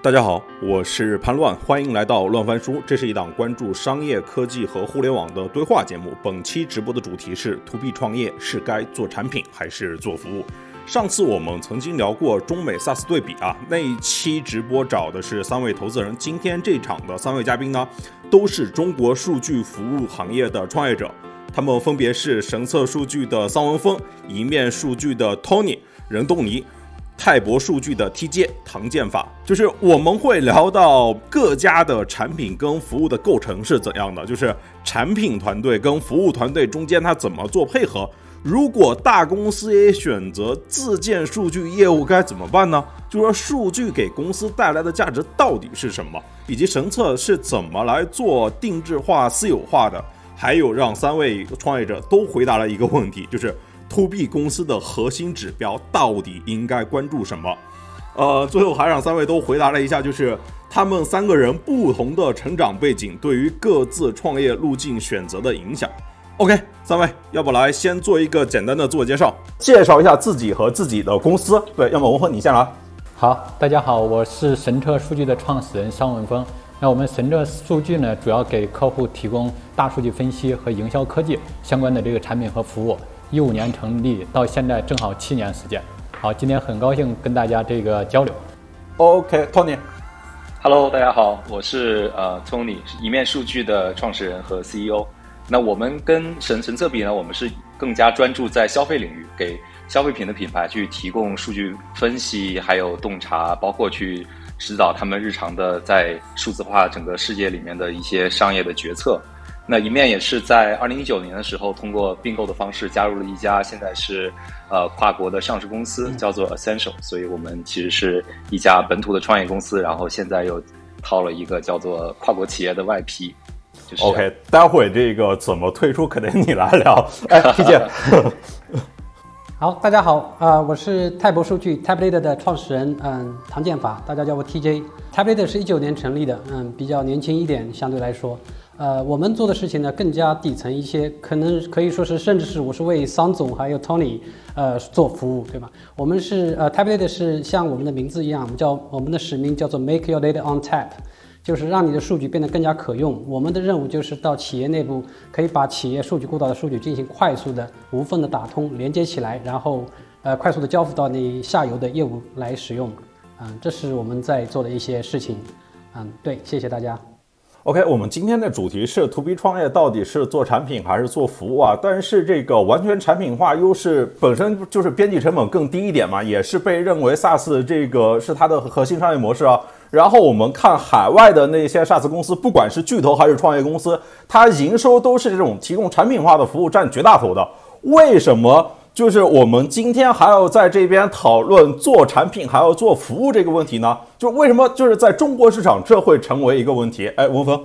大家好，我是潘乱，欢迎来到乱翻书。这是一档关注商业科技和互联网的对话节目。本期直播的主题是：to B 创业是该做产品还是做服务？上次我们曾经聊过中美 SaaS 对比啊，那一期直播找的是三位投资人。今天这场的三位嘉宾呢，都是中国数据服务行业的创业者，他们分别是神策数据的桑文峰、一面数据的 Tony、任东尼。泰博数据的 TJ 唐建法，就是我们会聊到各家的产品跟服务的构成是怎样的，就是产品团队跟服务团队中间它怎么做配合。如果大公司也选择自建数据业务，该怎么办呢？就说数据给公司带来的价值到底是什么，以及神策是怎么来做定制化、私有化的？还有让三位创业者都回答了一个问题，就是。To B 公司的核心指标到底应该关注什么？呃，最后还让三位都回答了一下，就是他们三个人不同的成长背景对于各自创业路径选择的影响。OK，三位，要不来先做一个简单的自我介绍，介绍一下自己和自己的公司。对，要么文峰你先来。好，大家好，我是神车数据的创始人商文峰。那我们神车数据呢，主要给客户提供大数据分析和营销科技相关的这个产品和服务。一五年成立到现在正好七年时间，好，今天很高兴跟大家这个交流。OK，Tony，Hello，大家好，我是呃 Tony，一面数据的创始人和 CEO。那我们跟神神策比呢，我们是更加专注在消费领域，给消费品的品牌去提供数据分析，还有洞察，包括去指导他们日常的在数字化整个世界里面的一些商业的决策。那一面也是在二零一九年的时候，通过并购的方式加入了一家现在是呃跨国的上市公司，叫做 Essential。所以我们其实是一家本土的创业公司，然后现在又套了一个叫做跨国企业的外皮。OK，待会这个怎么退出，可能你来聊。哎，TJ。好，大家好，啊，我是泰博数据 Tablet 的创始人，嗯，唐建法，大家叫我 TJ。Tablet 是一九年成立的，嗯，比较年轻一点，相对来说。呃，我们做的事情呢更加底层一些，可能可以说是，甚至是我是为桑总还有 Tony，呃，做服务，对吧？我们是呃，Tablet 是像我们的名字一样，我们叫我们的使命叫做 Make your data on tap，就是让你的数据变得更加可用。我们的任务就是到企业内部，可以把企业数据过道的数据进行快速的、无缝的打通、连接起来，然后呃，快速的交付到你下游的业务来使用。嗯，这是我们在做的一些事情。嗯，对，谢谢大家。OK，我们今天的主题是 To B 创业到底是做产品还是做服务啊？但是这个完全产品化优势本身就是边际成本更低一点嘛，也是被认为 SaaS 这个是它的核心商业模式啊。然后我们看海外的那些 SaaS 公司，不管是巨头还是创业公司，它营收都是这种提供产品化的服务占绝大头的。为什么？就是我们今天还要在这边讨论做产品还要做服务这个问题呢？就为什么就是在中国市场这会成为一个问题？哎，文峰，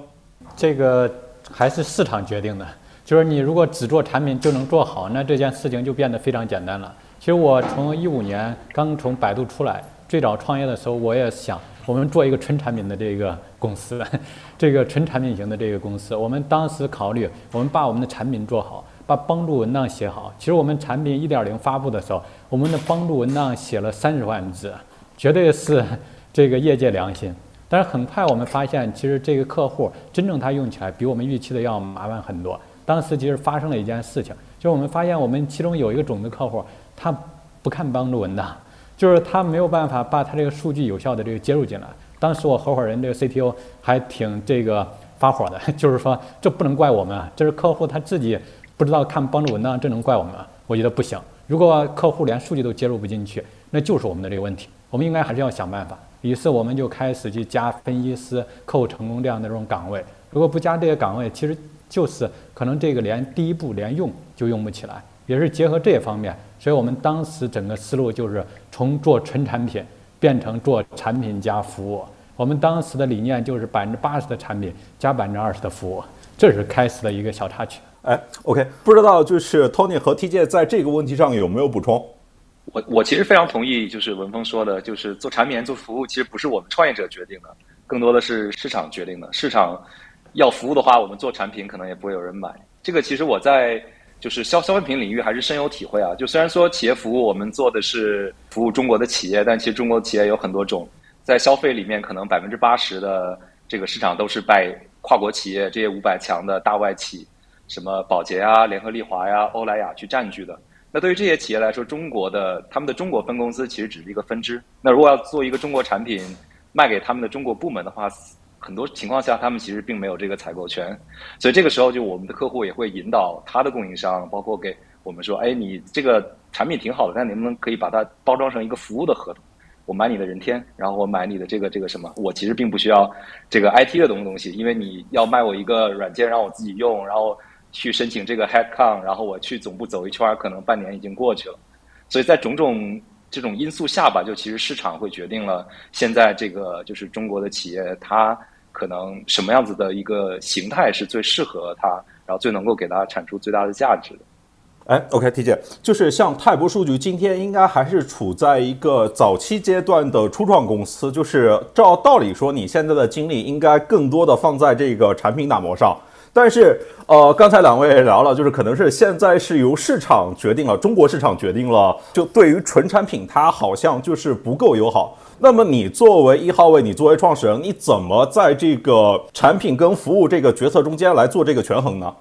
这个还是市场决定的。就是你如果只做产品就能做好，那这件事情就变得非常简单了。其实我从一五年刚从百度出来，最早创业的时候，我也想我们做一个纯产品的这个公司，这个纯产品型的这个公司。我们当时考虑，我们把我们的产品做好。把帮助文档写好。其实我们产品一点零发布的时候，我们的帮助文档写了三十万字，绝对是这个业界良心。但是很快我们发现，其实这个客户真正他用起来比我们预期的要麻烦很多。当时其实发生了一件事情，就是我们发现我们其中有一个种子客户，他不看帮助文档，就是他没有办法把他这个数据有效的这个接入进来。当时我合伙人这个 CTO 还挺这个发火的，就是说这不能怪我们，这是客户他自己。不知道看帮助文档，这能怪我们吗？我觉得不行。如果客户连数据都接入不进去，那就是我们的这个问题。我们应该还是要想办法。于是我们就开始去加分析师、客户成功这样的这种岗位。如果不加这些岗位，其实就是可能这个连第一步连用就用不起来。也是结合这方面，所以我们当时整个思路就是从做纯产品变成做产品加服务。我们当时的理念就是百分之八十的产品加百分之二十的服务，这是开始的一个小插曲。哎，OK，不知道就是 Tony 和 TJ 在这个问题上有没有补充？我我其实非常同意，就是文峰说的，就是做产品做服务，其实不是我们创业者决定的，更多的是市场决定的。市场要服务的话，我们做产品可能也不会有人买。这个其实我在就是消消费品领域还是深有体会啊。就虽然说企业服务我们做的是服务中国的企业，但其实中国企业有很多种。在消费里面，可能百分之八十的这个市场都是拜跨国企业这些五百强的大外企，什么宝洁啊、联合利华呀、欧莱雅去占据的。那对于这些企业来说，中国的他们的中国分公司其实只是一个分支。那如果要做一个中国产品卖给他们的中国部门的话，很多情况下他们其实并没有这个采购权。所以这个时候，就我们的客户也会引导他的供应商，包括给我们说：“哎，你这个产品挺好的，但能不能可以把它包装成一个服务的合同？我买你的人天，然后我买你的这个这个什么？我其实并不需要这个 IT 的东东西，因为你要卖我一个软件让我自己用，然后。”去申请这个 Headcount，然后我去总部走一圈，可能半年已经过去了。所以在种种这种因素下吧，就其实市场会决定了现在这个就是中国的企业，它可能什么样子的一个形态是最适合它，然后最能够给它产出最大的价值的。哎，OK，T 姐，就是像泰博数据今天应该还是处在一个早期阶段的初创公司，就是照道理说，你现在的精力应该更多的放在这个产品打磨上。但是，呃，刚才两位聊了，就是可能是现在是由市场决定了，中国市场决定了，就对于纯产品，它好像就是不够友好。那么，你作为一号位，你作为创始人，你怎么在这个产品跟服务这个决策中间来做这个权衡呢？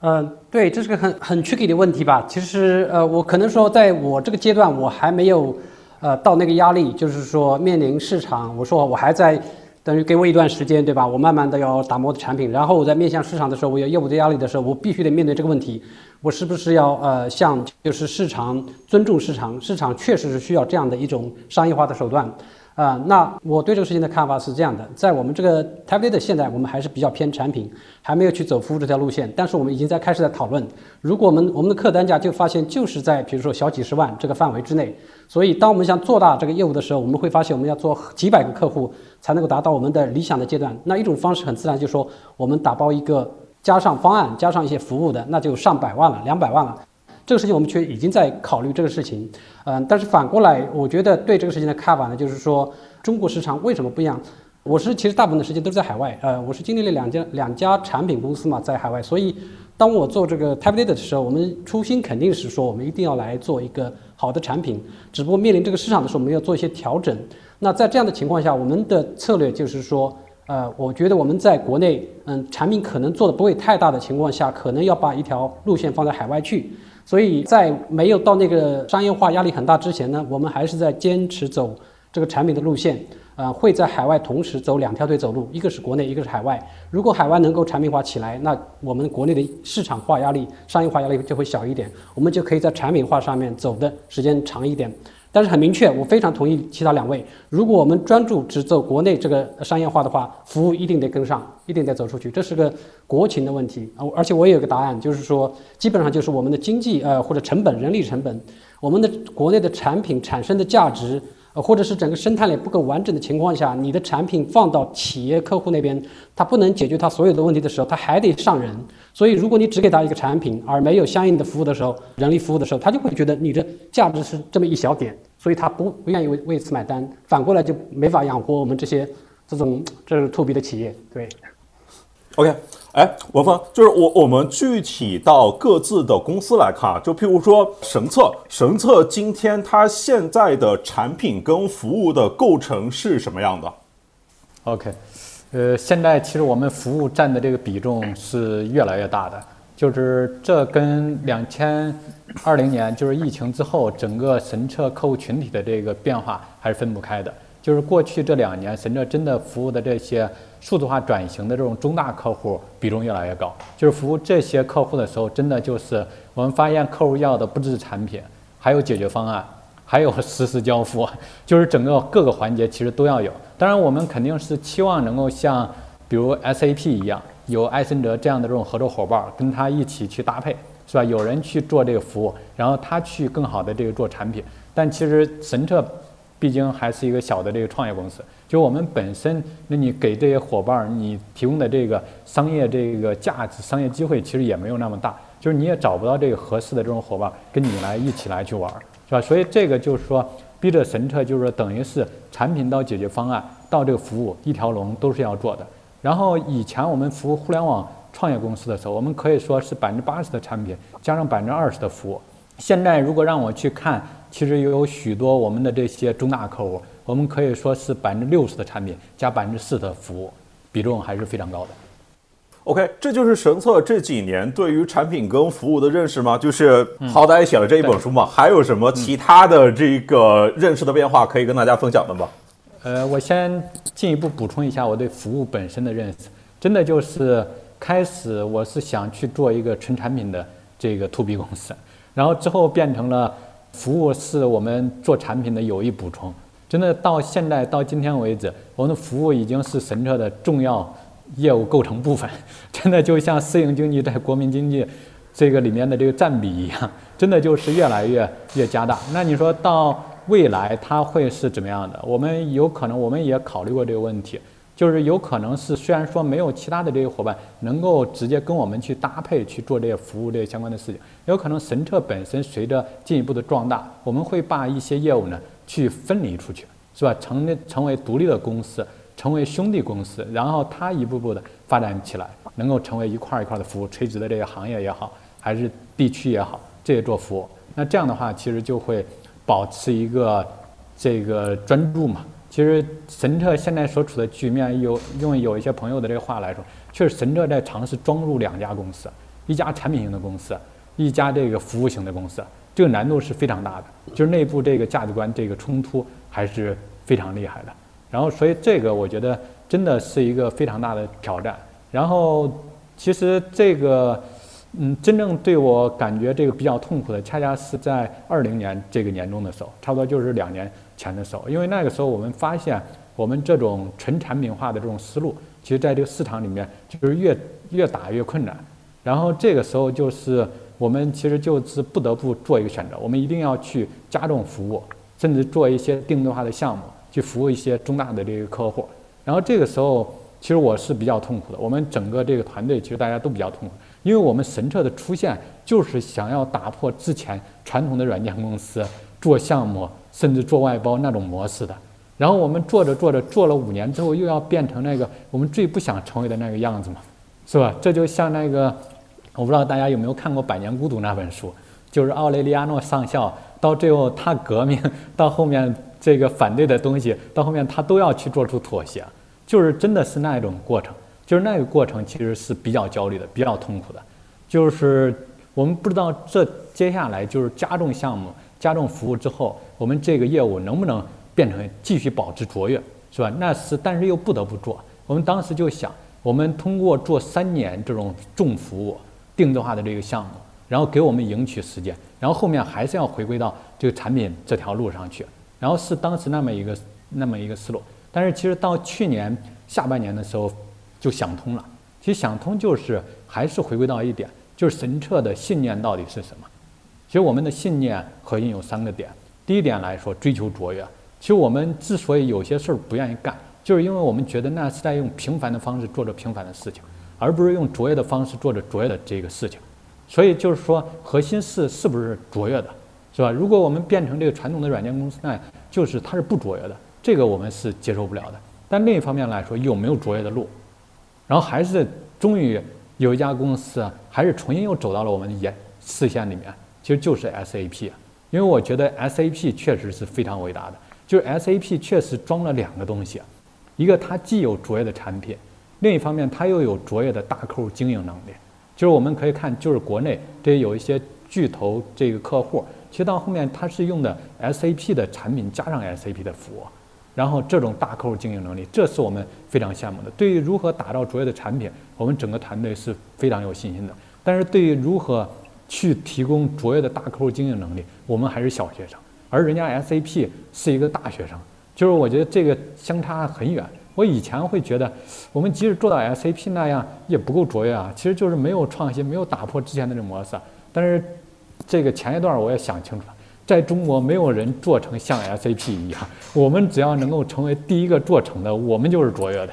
嗯，对，这是个很很 tricky 的问题吧？其实，呃，我可能说，在我这个阶段，我还没有，呃，到那个压力，就是说面临市场，我说我还在。等于给我一段时间，对吧？我慢慢的要打磨的产品，然后我在面向市场的时候，我有业务的压力的时候，我必须得面对这个问题，我是不是要呃，向就是市场尊重市场，市场确实是需要这样的一种商业化的手段。啊，那我对这个事情的看法是这样的，在我们这个 t a b l e 的现在，我们还是比较偏产品，还没有去走服务这条路线。但是我们已经在开始在讨论，如果我们我们的客单价就发现就是在比如说小几十万这个范围之内，所以当我们想做大这个业务的时候，我们会发现我们要做几百个客户才能够达到我们的理想的阶段。那一种方式很自然就是说我们打包一个加上方案加上一些服务的，那就上百万了，两百万了。这个事情我们却已经在考虑这个事情，嗯，但是反过来，我觉得对这个事情的看法呢，就是说中国市场为什么不一样？我是其实大部分的时间都是在海外，呃，我是经历了两家两家产品公司嘛，在海外，所以当我做这个 t a b l e t 的时候，我们初心肯定是说我们一定要来做一个好的产品，只不过面临这个市场的时候，我们要做一些调整。那在这样的情况下，我们的策略就是说，呃，我觉得我们在国内，嗯，产品可能做的不会太大的情况下，可能要把一条路线放在海外去。所以在没有到那个商业化压力很大之前呢，我们还是在坚持走这个产品的路线，呃，会在海外同时走两条腿走路，一个是国内，一个是海外。如果海外能够产品化起来，那我们国内的市场化压力、商业化压力就会小一点，我们就可以在产品化上面走的时间长一点。但是很明确，我非常同意其他两位。如果我们专注只做国内这个商业化的话，服务一定得跟上，一定得走出去，这是个国情的问题啊。而且我也有个答案，就是说，基本上就是我们的经济呃或者成本、人力成本，我们的国内的产品产生的价值。或者是整个生态链不够完整的情况下，你的产品放到企业客户那边，它不能解决它所有的问题的时候，他还得上人。所以，如果你只给他一个产品，而没有相应的服务的时候，人力服务的时候，他就会觉得你的价值是这么一小点，所以他不不愿意为为此买单。反过来就没法养活我们这些这种这是 to B 的企业。对，OK。哎，文峰，就是我，我们具体到各自的公司来看啊，就譬如说神策，神策今天它现在的产品跟服务的构成是什么样的？OK，呃，现在其实我们服务占的这个比重是越来越大的，就是这跟两千二零年就是疫情之后整个神策客户群体的这个变化还是分不开的。就是过去这两年，神策真的服务的这些。数字化转型的这种中大客户比重越来越高，就是服务这些客户的时候，真的就是我们发现客户要的不只是产品，还有解决方案，还有实时交付，就是整个各个环节其实都要有。当然，我们肯定是期望能够像比如 SAP 一样，有艾森哲这样的这种合作伙伴，跟他一起去搭配，是吧？有人去做这个服务，然后他去更好的这个做产品。但其实神策毕竟还是一个小的这个创业公司。就我们本身，那你给这些伙伴，你提供的这个商业这个价值、商业机会，其实也没有那么大。就是你也找不到这个合适的这种伙伴跟你来一起来去玩儿，是吧？所以这个就是说，逼着神策就是说，等于是产品到解决方案到这个服务一条龙都是要做的。然后以前我们服务互联网创业公司的时候，我们可以说是百分之八十的产品加上百分之二十的服务。现在如果让我去看，其实有许多我们的这些中大客户。我们可以说是百分之六十的产品加百分之四的服务，比重还是非常高的。OK，这就是神策这几年对于产品跟服务的认识吗？就是好歹写了这一本书嘛，还有什么其他的这个认识的变化可以跟大家分享的吗？呃，我先进一步补充一下我对服务本身的认识，真的就是开始我是想去做一个纯产品的这个 to B 公司，然后之后变成了服务是我们做产品的有益补充，真的到现在到今天为止，我们的服务已经是神车的重要。业务构成部分，真的就像私营经济在国民经济这个里面的这个占比一样，真的就是越来越越加大。那你说到未来它会是怎么样的？我们有可能我们也考虑过这个问题，就是有可能是虽然说没有其他的这些伙伴能够直接跟我们去搭配去做这些服务这些相关的事情，有可能神策本身随着进一步的壮大，我们会把一些业务呢去分离出去，是吧？成成为独立的公司。成为兄弟公司，然后它一步步的发展起来，能够成为一块一块的服务，垂直的这个行业也好，还是地区也好，这些做服务。那这样的话，其实就会保持一个这个专注嘛。其实神策现在所处的局面，有用有一些朋友的这个话来说，确实神策在尝试装入两家公司，一家产品型的公司，一家这个服务型的公司，这个难度是非常大的，就是内部这个价值观这个冲突还是非常厉害的。然后，所以这个我觉得真的是一个非常大的挑战。然后，其实这个，嗯，真正对我感觉这个比较痛苦的，恰恰是在二零年这个年终的时候，差不多就是两年前的时候。因为那个时候我们发现，我们这种纯产品化的这种思路，其实在这个市场里面就是越越打越困难。然后这个时候就是我们其实就是不得不做一个选择，我们一定要去加重服务，甚至做一些定制化的项目。去服务一些中大的这个客户，然后这个时候其实我是比较痛苦的。我们整个这个团队其实大家都比较痛苦，因为我们神策的出现就是想要打破之前传统的软件公司做项目甚至做外包那种模式的。然后我们做着做着做了五年之后，又要变成那个我们最不想成为的那个样子嘛，是吧？这就像那个，我不知道大家有没有看过《百年孤独》那本书，就是奥雷利亚诺上校到最后他革命 到后面。这个反对的东西到后面他都要去做出妥协，就是真的是那一种过程，就是那个过程其实是比较焦虑的，比较痛苦的，就是我们不知道这接下来就是加重项目、加重服务之后，我们这个业务能不能变成继续保持卓越，是吧？那是，但是又不得不做。我们当时就想，我们通过做三年这种重服务、定制化的这个项目，然后给我们赢取时间，然后后面还是要回归到这个产品这条路上去。然后是当时那么一个那么一个思路，但是其实到去年下半年的时候就想通了。其实想通就是还是回归到一点，就是神策的信念到底是什么？其实我们的信念核心有三个点。第一点来说，追求卓越。其实我们之所以有些事儿不愿意干，就是因为我们觉得那是在用平凡的方式做着平凡的事情，而不是用卓越的方式做着卓越的这个事情。所以就是说，核心是是不是卓越的？是吧？如果我们变成这个传统的软件公司，那就是它是不卓越的，这个我们是接受不了的。但另一方面来说，有没有卓越的路？然后还是终于有一家公司，还是重新又走到了我们眼视线里面，其实就是 SAP。因为我觉得 SAP 确实是非常伟大的，就是 SAP 确实装了两个东西，一个它既有卓越的产品，另一方面它又有卓越的大客户经营能力。就是我们可以看，就是国内这有一些巨头这个客户。其实到后面，它是用的 SAP 的产品加上 SAP 的服务，然后这种大客户经营能力，这是我们非常羡慕的。对于如何打造卓越的产品，我们整个团队是非常有信心的。但是对于如何去提供卓越的大客户经营能力，我们还是小学生，而人家 SAP 是一个大学生，就是我觉得这个相差很远。我以前会觉得，我们即使做到 SAP 那样，也不够卓越啊，其实就是没有创新，没有打破之前的这种模式。但是。这个前一段我也想清楚了，在中国没有人做成像 SAP 一样，我们只要能够成为第一个做成的，我们就是卓越的。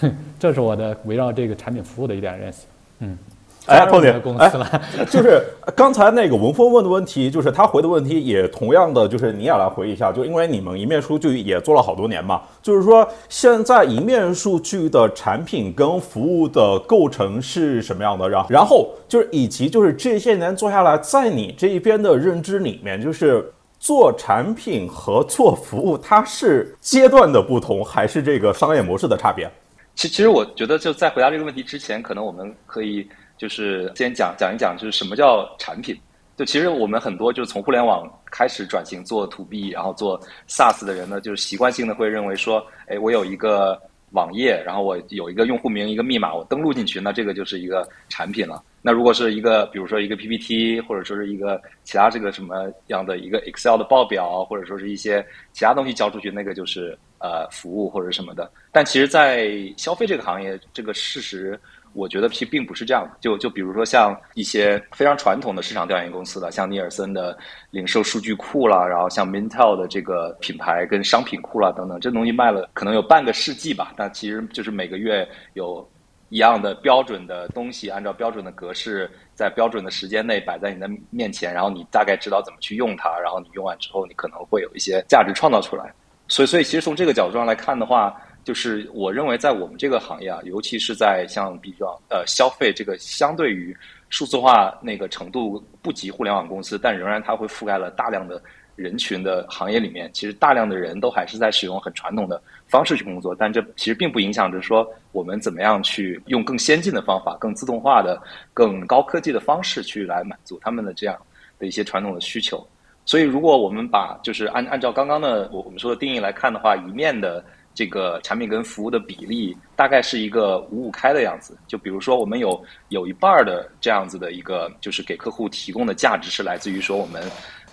哼，这是我的围绕这个产品服务的一点认识。嗯。哎，碰见公司了，就是刚才那个文峰问的问题，就是他回的问题，也同样的，就是你也来回一下，就因为你们一面数据也做了好多年嘛，就是说现在一面数据的产品跟服务的构成是什么样的？然然后就是以及就是这些年做下来，在你这一边的认知里面，就是做产品和做服务，它是阶段的不同，还是这个商业模式的差别？其其实我觉得，就在回答这个问题之前，可能我们可以就是先讲讲一讲，就是什么叫产品。就其实我们很多就是从互联网开始转型做 to B，然后做 SaaS 的人呢，就是习惯性的会认为说，哎，我有一个网页，然后我有一个用户名、一个密码，我登录进去，那这个就是一个产品了。那如果是一个，比如说一个 PPT，或者说是一个其他这个什么样的一个 Excel 的报表，或者说是一些其他东西交出去，那个就是呃服务或者什么的。但其实，在消费这个行业，这个事实。我觉得其实并不是这样的，就就比如说像一些非常传统的市场调研公司的，像尼尔森的零售数据库啦，然后像 Mintel 的这个品牌跟商品库啦等等，这东西卖了可能有半个世纪吧，但其实就是每个月有一样的标准的东西，按照标准的格式，在标准的时间内摆在你的面前，然后你大概知道怎么去用它，然后你用完之后，你可能会有一些价值创造出来。所以，所以其实从这个角度上来看的话。就是我认为，在我们这个行业啊，尤其是在像比较呃消费这个相对于数字化那个程度不及互联网公司，但仍然它会覆盖了大量的人群的行业里面，其实大量的人都还是在使用很传统的方式去工作。但这其实并不影响着说我们怎么样去用更先进的方法、更自动化的、更高科技的方式去来满足他们的这样的一些传统的需求。所以，如果我们把就是按按照刚刚的我我们说的定义来看的话，一面的。这个产品跟服务的比例大概是一个五五开的样子。就比如说，我们有有一半的这样子的一个，就是给客户提供的价值是来自于说我们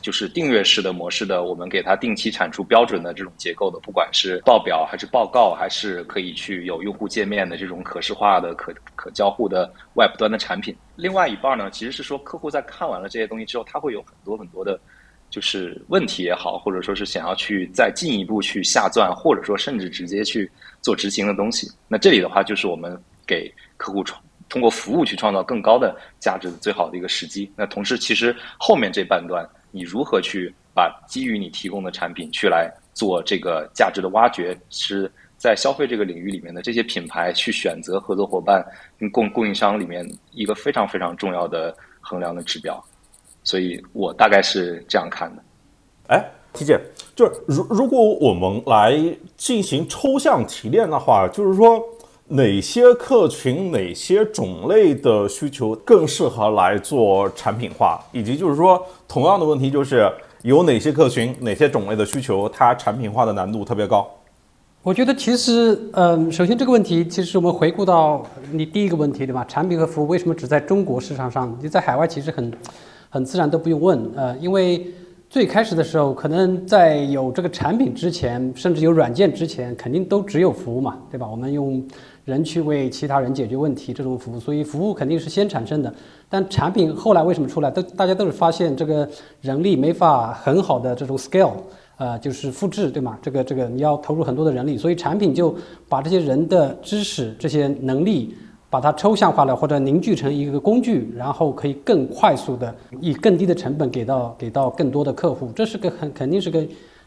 就是订阅式的模式的，我们给他定期产出标准的这种结构的，不管是报表还是报告，还是可以去有用户界面的这种可视化的、可可交互的外部端的产品。另外一半呢，其实是说客户在看完了这些东西之后，他会有很多很多的。就是问题也好，或者说是想要去再进一步去下钻，或者说甚至直接去做执行的东西，那这里的话就是我们给客户创通过服务去创造更高的价值的最好的一个时机。那同时，其实后面这半段，你如何去把基于你提供的产品去来做这个价值的挖掘，是在消费这个领域里面的这些品牌去选择合作伙伴跟供供应商里面一个非常非常重要的衡量的指标。所以我大概是这样看的。哎，T 姐，就是如如果我们来进行抽象提炼的话，就是说哪些客群、哪些种类的需求更适合来做产品化，以及就是说同样的问题，就是有哪些客群、哪些种类的需求，它产品化的难度特别高？我觉得其实，嗯，首先这个问题，其实我们回顾到你第一个问题，对吧？产品和服务为什么只在中国市场上？你在海外其实很。很自然都不用问，呃，因为最开始的时候，可能在有这个产品之前，甚至有软件之前，肯定都只有服务嘛，对吧？我们用人去为其他人解决问题，这种服务，所以服务肯定是先产生的。但产品后来为什么出来？都大家都是发现这个人力没法很好的这种 scale，呃，就是复制，对吗？这个这个你要投入很多的人力，所以产品就把这些人的知识、这些能力。把它抽象化了，或者凝聚成一个工具，然后可以更快速的以更低的成本给到给到更多的客户，这是个很肯定是个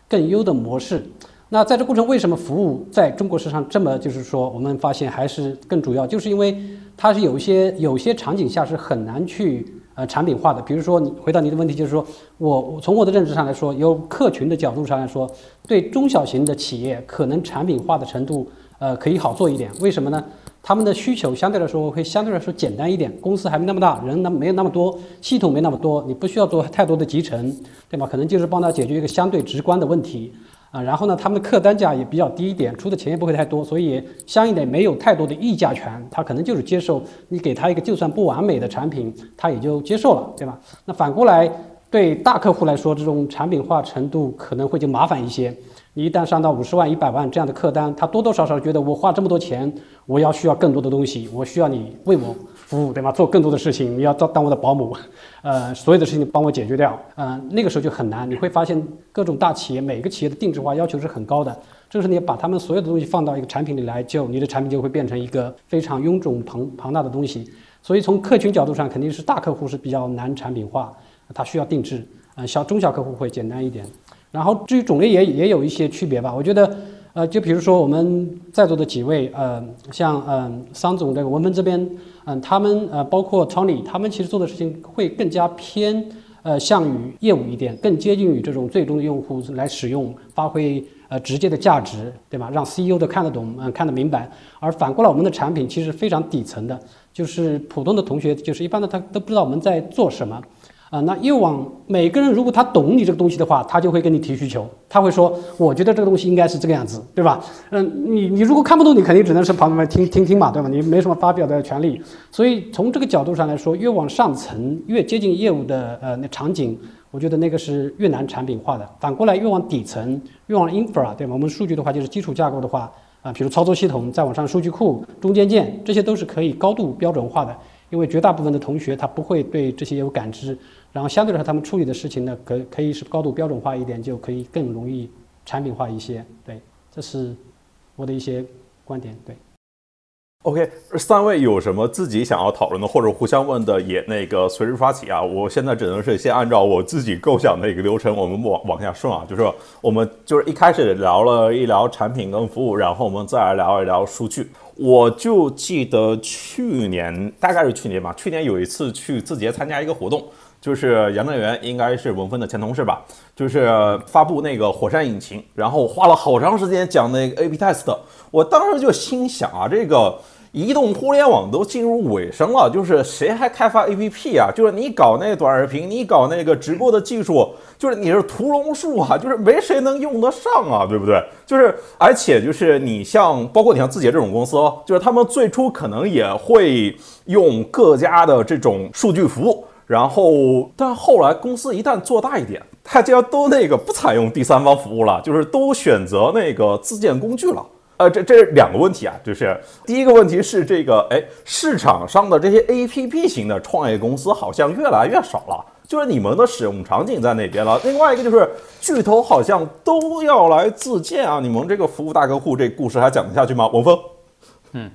更优的模式。那在这过程，为什么服务在中国市场这么就是说，我们发现还是更主要，就是因为它是有一些有些场景下是很难去呃产品化的。比如说，你回到你的问题，就是说我从我的认知上来说，由客群的角度上来说，对中小型的企业可能产品化的程度呃可以好做一点。为什么呢？他们的需求相对来说会相对来说简单一点，公司还没那么大，人那没有那么多，系统没那么多，你不需要做太多的集成，对吧？可能就是帮他解决一个相对直观的问题啊。然后呢，他们的客单价也比较低一点，出的钱也不会太多，所以相应的没有太多的议价权，他可能就是接受你给他一个就算不完美的产品，他也就接受了，对吧？那反过来对大客户来说，这种产品化程度可能会就麻烦一些。你一旦上到五十万、一百万这样的客单，他多多少少觉得我花这么多钱，我要需要更多的东西，我需要你为我服务，对吗？做更多的事情，你要当当我的保姆，呃，所有的事情帮我解决掉，嗯，那个时候就很难。你会发现各种大企业，每个企业的定制化要求是很高的。这是你把他们所有的东西放到一个产品里来，就你的产品就会变成一个非常臃肿庞庞大的东西。所以从客群角度上，肯定是大客户是比较难产品化，它需要定制，呃，小中小客户会简单一点。然后至于种类也也有一些区别吧，我觉得，呃，就比如说我们在座的几位，呃，像嗯桑总这个文门这边，嗯，他们呃包括 Tony，他们其实做的事情会更加偏呃向于业务一点，更接近于这种最终的用户来使用，发挥呃直接的价值，对吧？让 CEO 都看得懂，嗯，看得明白。而反过来，我们的产品其实非常底层的，就是普通的同学，就是一般的他都不知道我们在做什么。啊，那越往每个人如果他懂你这个东西的话，他就会跟你提需求，他会说，我觉得这个东西应该是这个样子，对吧？嗯，你你如果看不懂，你肯定只能是旁边听听听嘛，对吧？你没什么发表的权利。所以从这个角度上来说，越往上层越接近业务的呃那场景，我觉得那个是越难产品化的。反过来越往底层，越往 infra，对吗？我们数据的话就是基础架构的话，啊，比如操作系统，再往上数据库、中间件，这些都是可以高度标准化的。因为绝大部分的同学他不会对这些有感知。然后相对来说，他们处理的事情呢，可可以是高度标准化一点，就可以更容易产品化一些。对，这是我的一些观点。对。OK，三位有什么自己想要讨论的或者互相问的，也那个随时发起啊。我现在只能是先按照我自己构想的一个流程，我们往往下顺啊。就是我们就是一开始聊了一聊产品跟服务，然后我们再来聊一聊数据。我就记得去年，大概是去年吧，去年有一次去字节参加一个活动。就是杨振元应该是文峰的前同事吧，就是发布那个火山引擎，然后花了好长时间讲那个 A/B test。我当时就心想啊，这个移动互联网都进入尾声了，就是谁还开发 A P P 啊？就是你搞那短视频，你搞那个直播的技术，就是你是屠龙术啊，就是没谁能用得上啊，对不对？就是而且就是你像包括你像字节这种公司哦，就是他们最初可能也会用各家的这种数据服务。然后，但后来公司一旦做大一点，大家都那个不采用第三方服务了，就是都选择那个自建工具了。呃，这这是两个问题啊，就是第一个问题是这个，哎，市场上的这些 APP 型的创业公司好像越来越少了，就是你们的使用场景在哪边了。另外一个就是巨头好像都要来自建啊，你们这个服务大客户这故事还讲得下去吗？王峰，嗯，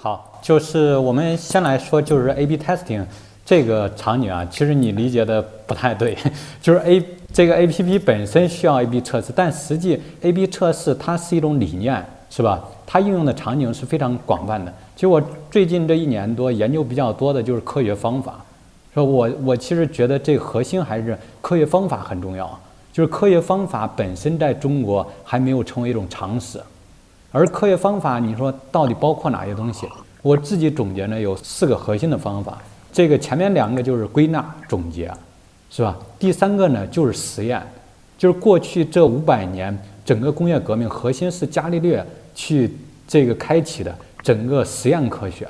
好，就是我们先来说就是 A/B testing。这个场景啊，其实你理解的不太对，就是 A 这个 A P P 本身需要 A B 测试，但实际 A B 测试它是一种理念，是吧？它应用的场景是非常广泛的。其实我最近这一年多研究比较多的就是科学方法，说我我其实觉得这核心还是科学方法很重要，就是科学方法本身在中国还没有成为一种常识，而科学方法你说到底包括哪些东西？我自己总结呢有四个核心的方法。这个前面两个就是归纳总结，是吧？第三个呢就是实验，就是过去这五百年整个工业革命核心是伽利略去这个开启的整个实验科学，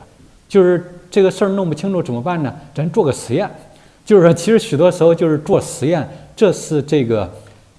就是这个事儿弄不清楚怎么办呢？咱做个实验，就是说其实许多时候就是做实验，这是这个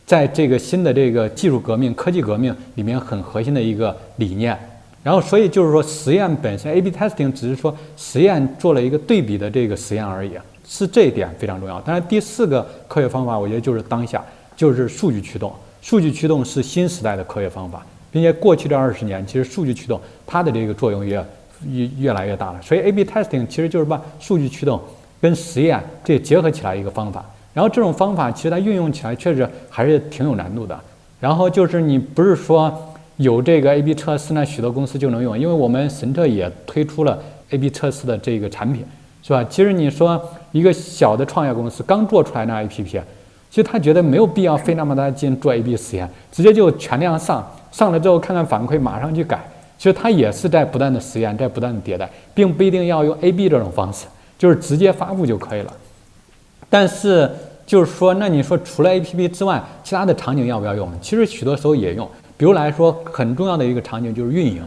在这个新的这个技术革命、科技革命里面很核心的一个理念。然后，所以就是说，实验本身，A/B testing 只是说实验做了一个对比的这个实验而已，是这一点非常重要。当然，第四个科学方法，我觉得就是当下，就是数据驱动。数据驱动是新时代的科学方法，并且过去这二十年，其实数据驱动它的这个作用也越越来越大了。所以，A/B testing 其实就是把数据驱动跟实验这结合起来一个方法。然后，这种方法其实它运用起来确实还是挺有难度的。然后就是你不是说。有这个 A/B 测试呢，许多公司就能用，因为我们神特也推出了 A/B 测试的这个产品，是吧？其实你说一个小的创业公司刚做出来那 APP，其实他觉得没有必要费那么大劲做 A/B 实验，直接就全量上，上来之后看看反馈，马上去改。其实它也是在不断的实验，在不断的迭代，并不一定要用 A/B 这种方式，就是直接发布就可以了。但是就是说，那你说除了 APP 之外，其他的场景要不要用？其实许多时候也用。比如来说，很重要的一个场景就是运营，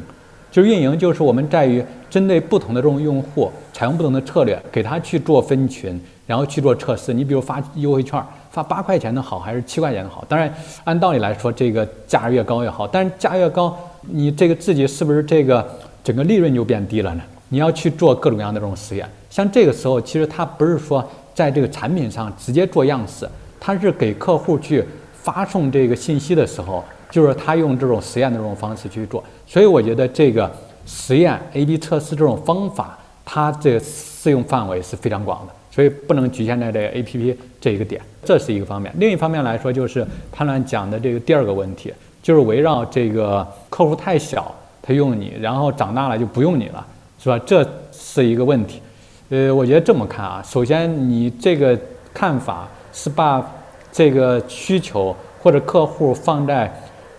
就是运营，就是我们在于针对不同的这种用户，采用不同的策略，给他去做分群，然后去做测试。你比如发优惠券，发八块钱的好还是七块钱的好？当然，按道理来说，这个价越高越好。但是价越高，你这个自己是不是这个整个利润就变低了呢？你要去做各种各样的这种实验。像这个时候，其实它不是说在这个产品上直接做样式，它是给客户去发送这个信息的时候。就是他用这种实验的这种方式去做，所以我觉得这个实验 A/B 测试这种方法，它这个适用范围是非常广的，所以不能局限在这个 A.P.P 这一个点，这是一个方面。另一方面来说，就是潘乱讲的这个第二个问题，就是围绕这个客户太小，他用你，然后长大了就不用你了，是吧？这是一个问题。呃，我觉得这么看啊，首先你这个看法是把这个需求或者客户放在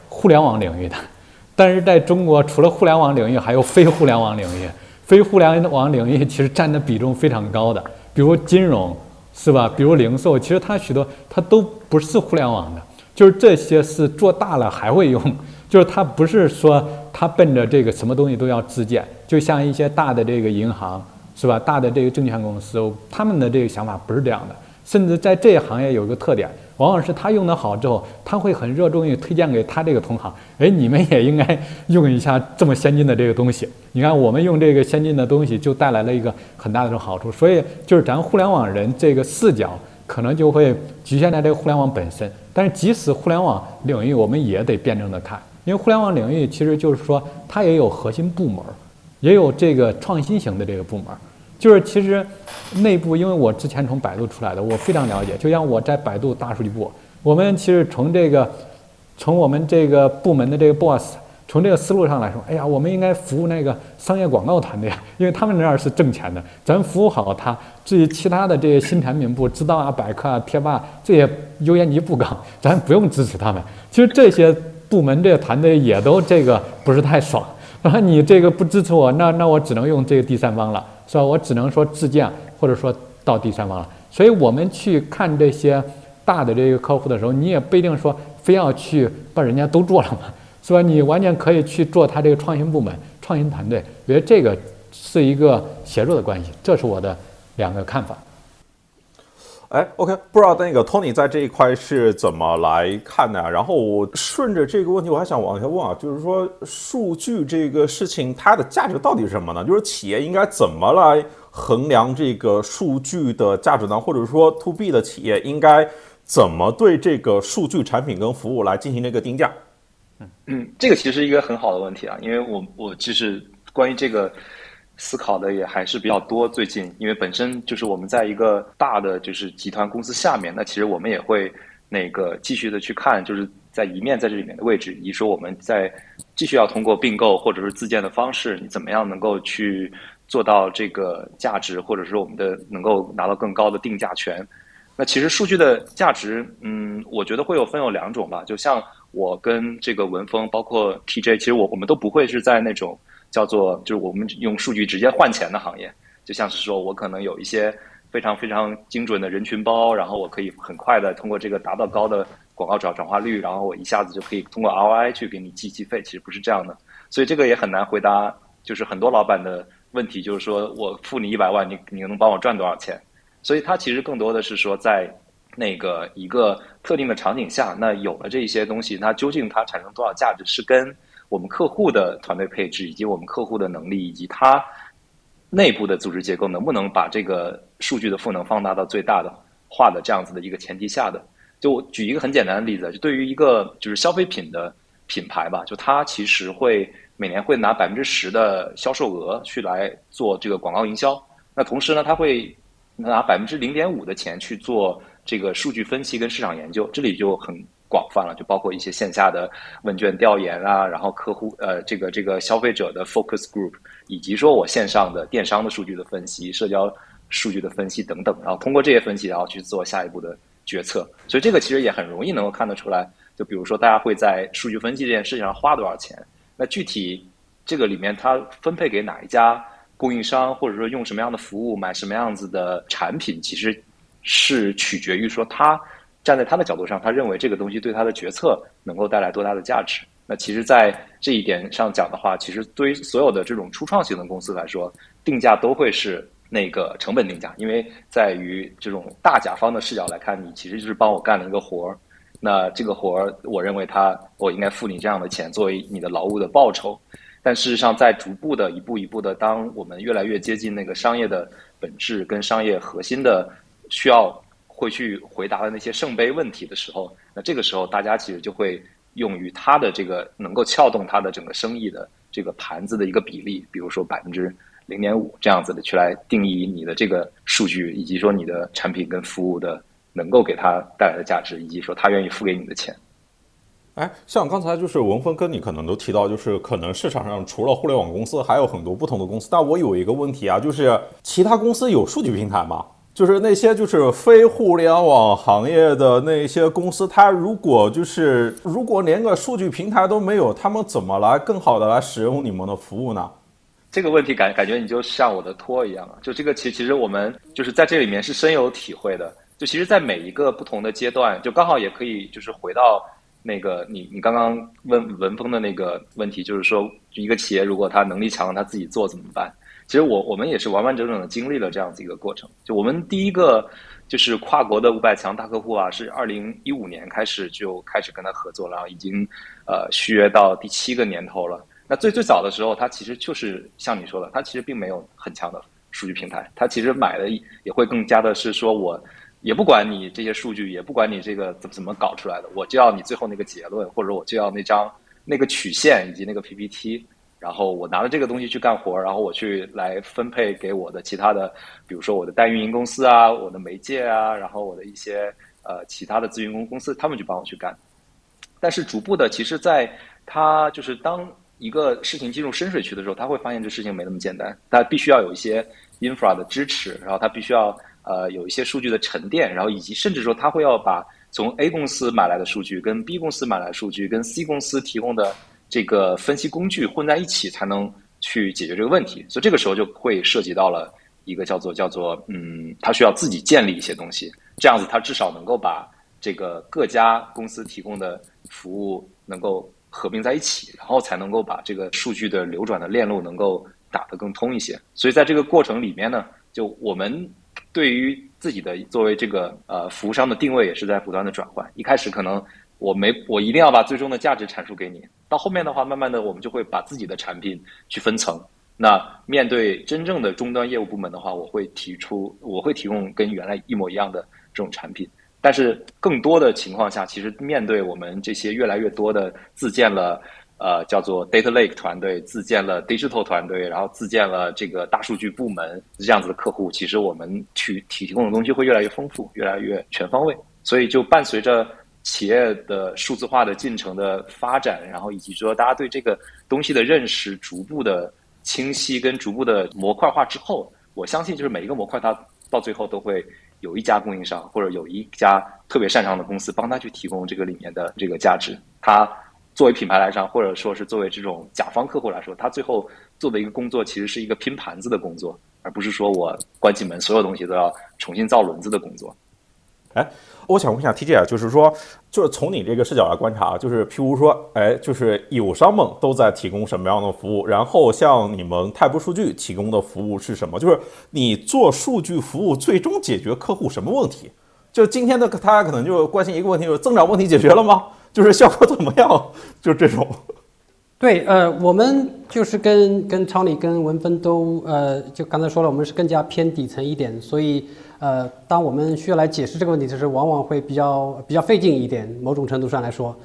互联网领域的，但是在中国，除了互联网领域，还有非互联网领域。非互联网领域其实占的比重非常高的，比如金融，是吧？比如零售，其实它许多它都不是互联网的，就是这些是做大了还会用，就是它不是说它奔着这个什么东西都要自建，就像一些大的这个银行，是吧？大的这个证券公司，他们的这个想法不是这样的。甚至在这一行业有一个特点，往往是他用的好之后，他会很热衷于推荐给他这个同行。哎，你们也应该用一下这么先进的这个东西。你看，我们用这个先进的东西，就带来了一个很大的这种好处。所以，就是咱互联网人这个视角，可能就会局限在这个互联网本身。但是，即使互联网领域，我们也得辩证的看，因为互联网领域其实就是说，它也有核心部门，也有这个创新型的这个部门。就是其实内部，因为我之前从百度出来的，我非常了解。就像我在百度大数据部，我们其实从这个从我们这个部门的这个 boss，从这个思路上来说，哎呀，我们应该服务那个商业广告团队，因为他们那儿是挣钱的，咱服务好他。至于其他的这些新产品部，知道啊、百科啊、贴吧这些优先级不高，咱不用支持他们。其实这些部门这个团队也都这个不是太爽。啊，你这个不支持我，那那我只能用这个第三方了。是吧？我只能说自建，或者说到第三方了。所以我们去看这些大的这个客户的时候，你也不一定说非要去把人家都做了嘛，是吧？你完全可以去做他这个创新部门、创新团队。我觉得这个是一个协作的关系，这是我的两个看法。哎，OK，不知道那个 Tony 在这一块是怎么来看的啊？然后我顺着这个问题，我还想往下问啊，就是说数据这个事情，它的价值到底是什么呢？就是企业应该怎么来衡量这个数据的价值呢？或者说 To B 的企业应该怎么对这个数据产品跟服务来进行这个定价？嗯嗯，这个其实是一个很好的问题啊，因为我我就是关于这个。思考的也还是比较多。最近，因为本身就是我们在一个大的就是集团公司下面，那其实我们也会那个继续的去看，就是在一面在这里面的位置，以及说我们在继续要通过并购或者是自建的方式，你怎么样能够去做到这个价值，或者是我们的能够拿到更高的定价权。那其实数据的价值，嗯，我觉得会有分有两种吧。就像我跟这个文峰，包括 TJ，其实我我们都不会是在那种。叫做就是我们用数据直接换钱的行业，就像是说我可能有一些非常非常精准的人群包，然后我可以很快的通过这个达到高的广告转转化率，然后我一下子就可以通过 ROI 去给你计计费，其实不是这样的，所以这个也很难回答，就是很多老板的问题，就是说我付你一百万，你你能帮我赚多少钱？所以它其实更多的是说在那个一个特定的场景下，那有了这些东西，那究竟它产生多少价值，是跟我们客户的团队配置，以及我们客户的能力，以及他内部的组织结构，能不能把这个数据的赋能放大到最大的化的这样子的一个前提下的，就我举一个很简单的例子，就对于一个就是消费品的品牌吧，就它其实会每年会拿百分之十的销售额去来做这个广告营销，那同时呢，它会拿百分之零点五的钱去做这个数据分析跟市场研究，这里就很。广泛了，就包括一些线下的问卷调研啊，然后客户呃，这个这个消费者的 focus group，以及说我线上的电商的数据的分析、社交数据的分析等等，然后通过这些分析，然后去做下一步的决策。所以这个其实也很容易能够看得出来。就比如说，大家会在数据分析这件事情上花多少钱？那具体这个里面它分配给哪一家供应商，或者说用什么样的服务、买什么样子的产品，其实是取决于说它。站在他的角度上，他认为这个东西对他的决策能够带来多大的价值？那其实，在这一点上讲的话，其实对于所有的这种初创型的公司来说，定价都会是那个成本定价，因为在于这种大甲方的视角来看，你其实就是帮我干了一个活儿，那这个活儿，我认为他我应该付你这样的钱作为你的劳务的报酬。但事实上，在逐步的一步一步的，当我们越来越接近那个商业的本质跟商业核心的需要。会去回答的那些圣杯问题的时候，那这个时候大家其实就会用于他的这个能够撬动他的整个生意的这个盘子的一个比例，比如说百分之零点五这样子的去来定义你的这个数据，以及说你的产品跟服务的能够给他带来的价值，以及说他愿意付给你的钱。哎，像刚才就是文峰跟你可能都提到，就是可能市场上除了互联网公司，还有很多不同的公司。但我有一个问题啊，就是其他公司有数据平台吗？就是那些就是非互联网行业的那些公司，它如果就是如果连个数据平台都没有，他们怎么来更好的来使用你们的服务呢？这个问题感感觉你就像我的托一样啊，就这个其其实我们就是在这里面是深有体会的。就其实，在每一个不同的阶段，就刚好也可以就是回到那个你你刚刚问文峰的那个问题，就是说一个企业如果他能力强，他自己做怎么办？其实我我们也是完完整整的经历了这样子一个过程。就我们第一个就是跨国的五百强大客户啊，是二零一五年开始就开始跟他合作了，然后已经呃续约到第七个年头了。那最最早的时候，他其实就是像你说的，他其实并没有很强的数据平台，他其实买的也会更加的是说，我也不管你这些数据，也不管你这个怎么怎么搞出来的，我就要你最后那个结论，或者我就要那张那个曲线以及那个 PPT，然后我拿着这个东西去干活，然后我去来分配给我的其他的，比如说我的代运营公司啊，我的媒介啊，然后我的一些呃其他的咨询公公司，他们去帮我去干。但是逐步的，其实在他就是当。一个事情进入深水区的时候，他会发现这事情没那么简单，他必须要有一些 infra 的支持，然后他必须要呃有一些数据的沉淀，然后以及甚至说他会要把从 A 公司买来的数据、跟 B 公司买来的数据、跟 C 公司提供的这个分析工具混在一起，才能去解决这个问题。所以这个时候就会涉及到了一个叫做叫做嗯，他需要自己建立一些东西，这样子他至少能够把这个各家公司提供的服务能够。合并在一起，然后才能够把这个数据的流转的链路能够打得更通一些。所以在这个过程里面呢，就我们对于自己的作为这个呃服务商的定位也是在不断的转换。一开始可能我没我一定要把最终的价值阐述给你，到后面的话，慢慢的我们就会把自己的产品去分层。那面对真正的终端业务部门的话，我会提出我会提供跟原来一模一样的这种产品。但是更多的情况下，其实面对我们这些越来越多的自建了，呃，叫做 data lake 团队，自建了 digital 团队，然后自建了这个大数据部门这样子的客户，其实我们去提供的东西会越来越丰富，越来越全方位。所以就伴随着企业的数字化的进程的发展，然后以及说大家对这个东西的认识逐步的清晰跟逐步的模块化之后，我相信就是每一个模块它到最后都会。有一家供应商或者有一家特别擅长的公司帮他去提供这个里面的这个价值，他作为品牌来上，或者说是作为这种甲方客户来说，他最后做的一个工作其实是一个拼盘子的工作，而不是说我关起门所有东西都要重新造轮子的工作。哎。我想问一下 TJ 啊，就是说，就是从你这个视角来观察，就是譬如说，哎，就是友商们都在提供什么样的服务？然后像你们泰博数据提供的服务是什么？就是你做数据服务，最终解决客户什么问题？就今天的他可能就关心一个问题，就是增长问题解决了吗？就是效果怎么样？就这种。对，呃，我们就是跟跟超理、跟文芬都，呃，就刚才说了，我们是更加偏底层一点，所以。呃，当我们需要来解释这个问题的时候，往往会比较比较费劲一点。某种程度上来说，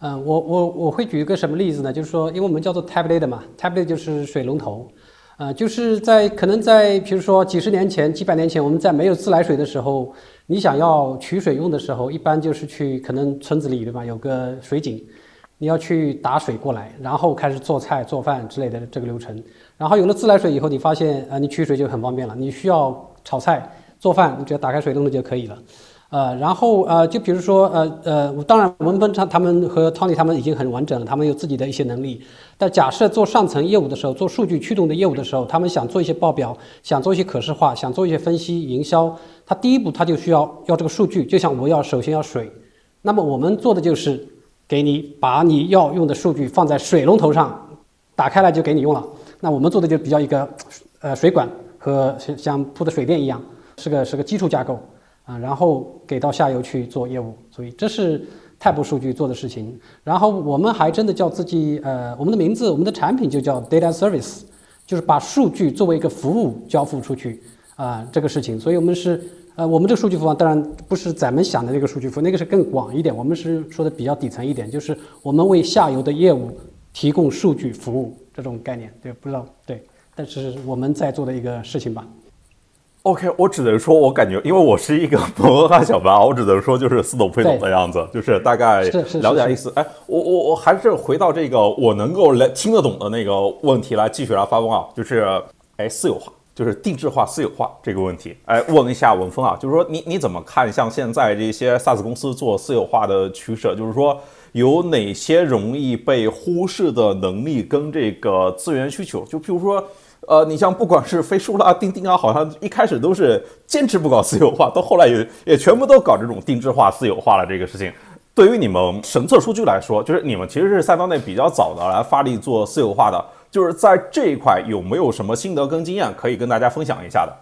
嗯，我我我会举一个什么例子呢？就是说，因为我们叫做 tablet 嘛，tablet 就是水龙头，呃，就是在可能在比如说几十年前、几百年前，我们在没有自来水的时候，你想要取水用的时候，一般就是去可能村子里对吧，有个水井，你要去打水过来，然后开始做菜、做饭之类的这个流程。然后有了自来水以后，你发现呃，你取水就很方便了，你需要炒菜。做饭，你只要打开水龙头就可以了，呃，然后呃，就比如说呃呃，当然文峰他他们和 Tony 他们已经很完整了，他们有自己的一些能力。但假设做上层业务的时候，做数据驱动的业务的时候，他们想做一些报表，想做一些可视化，想做一些分析营销，他第一步他就需要要这个数据，就像我要首先要水，那么我们做的就是给你把你要用的数据放在水龙头上，打开来就给你用了。那我们做的就比较一个呃水管和像像铺的水电一样。是个是个基础架构啊，然后给到下游去做业务，所以这是 Type 数据做的事情。然后我们还真的叫自己呃，我们的名字，我们的产品就叫 Data Service，就是把数据作为一个服务交付出去啊，这个事情。所以我们是呃，我们这个数据服务当然不是咱们想的那个数据服务，那个是更广一点。我们是说的比较底层一点，就是我们为下游的业务提供数据服务这种概念。对，不知道对，但是我们在做的一个事情吧。OK，我只能说，我感觉，因为我是一个蒙文汉小白，我只能说就是似懂非懂的样子，就是大概了解意思。哎，我我我还是回到这个我能够来听得懂的那个问题来继续来发问啊，就是哎私有化，就是定制化、私有化这个问题。哎，问一下文峰啊，就是说你你怎么看像现在这些 SaaS 公司做私有化的取舍？就是说有哪些容易被忽视的能力跟这个资源需求？就譬如说。呃，你像不管是飞书啦、钉钉啊，好像一开始都是坚持不搞私有化，到后来也也全部都搞这种定制化、私有化了。这个事情，对于你们神策数据来说，就是你们其实是赛道内比较早的来发力做私有化的，就是在这一块有没有什么心得跟经验可以跟大家分享一下的？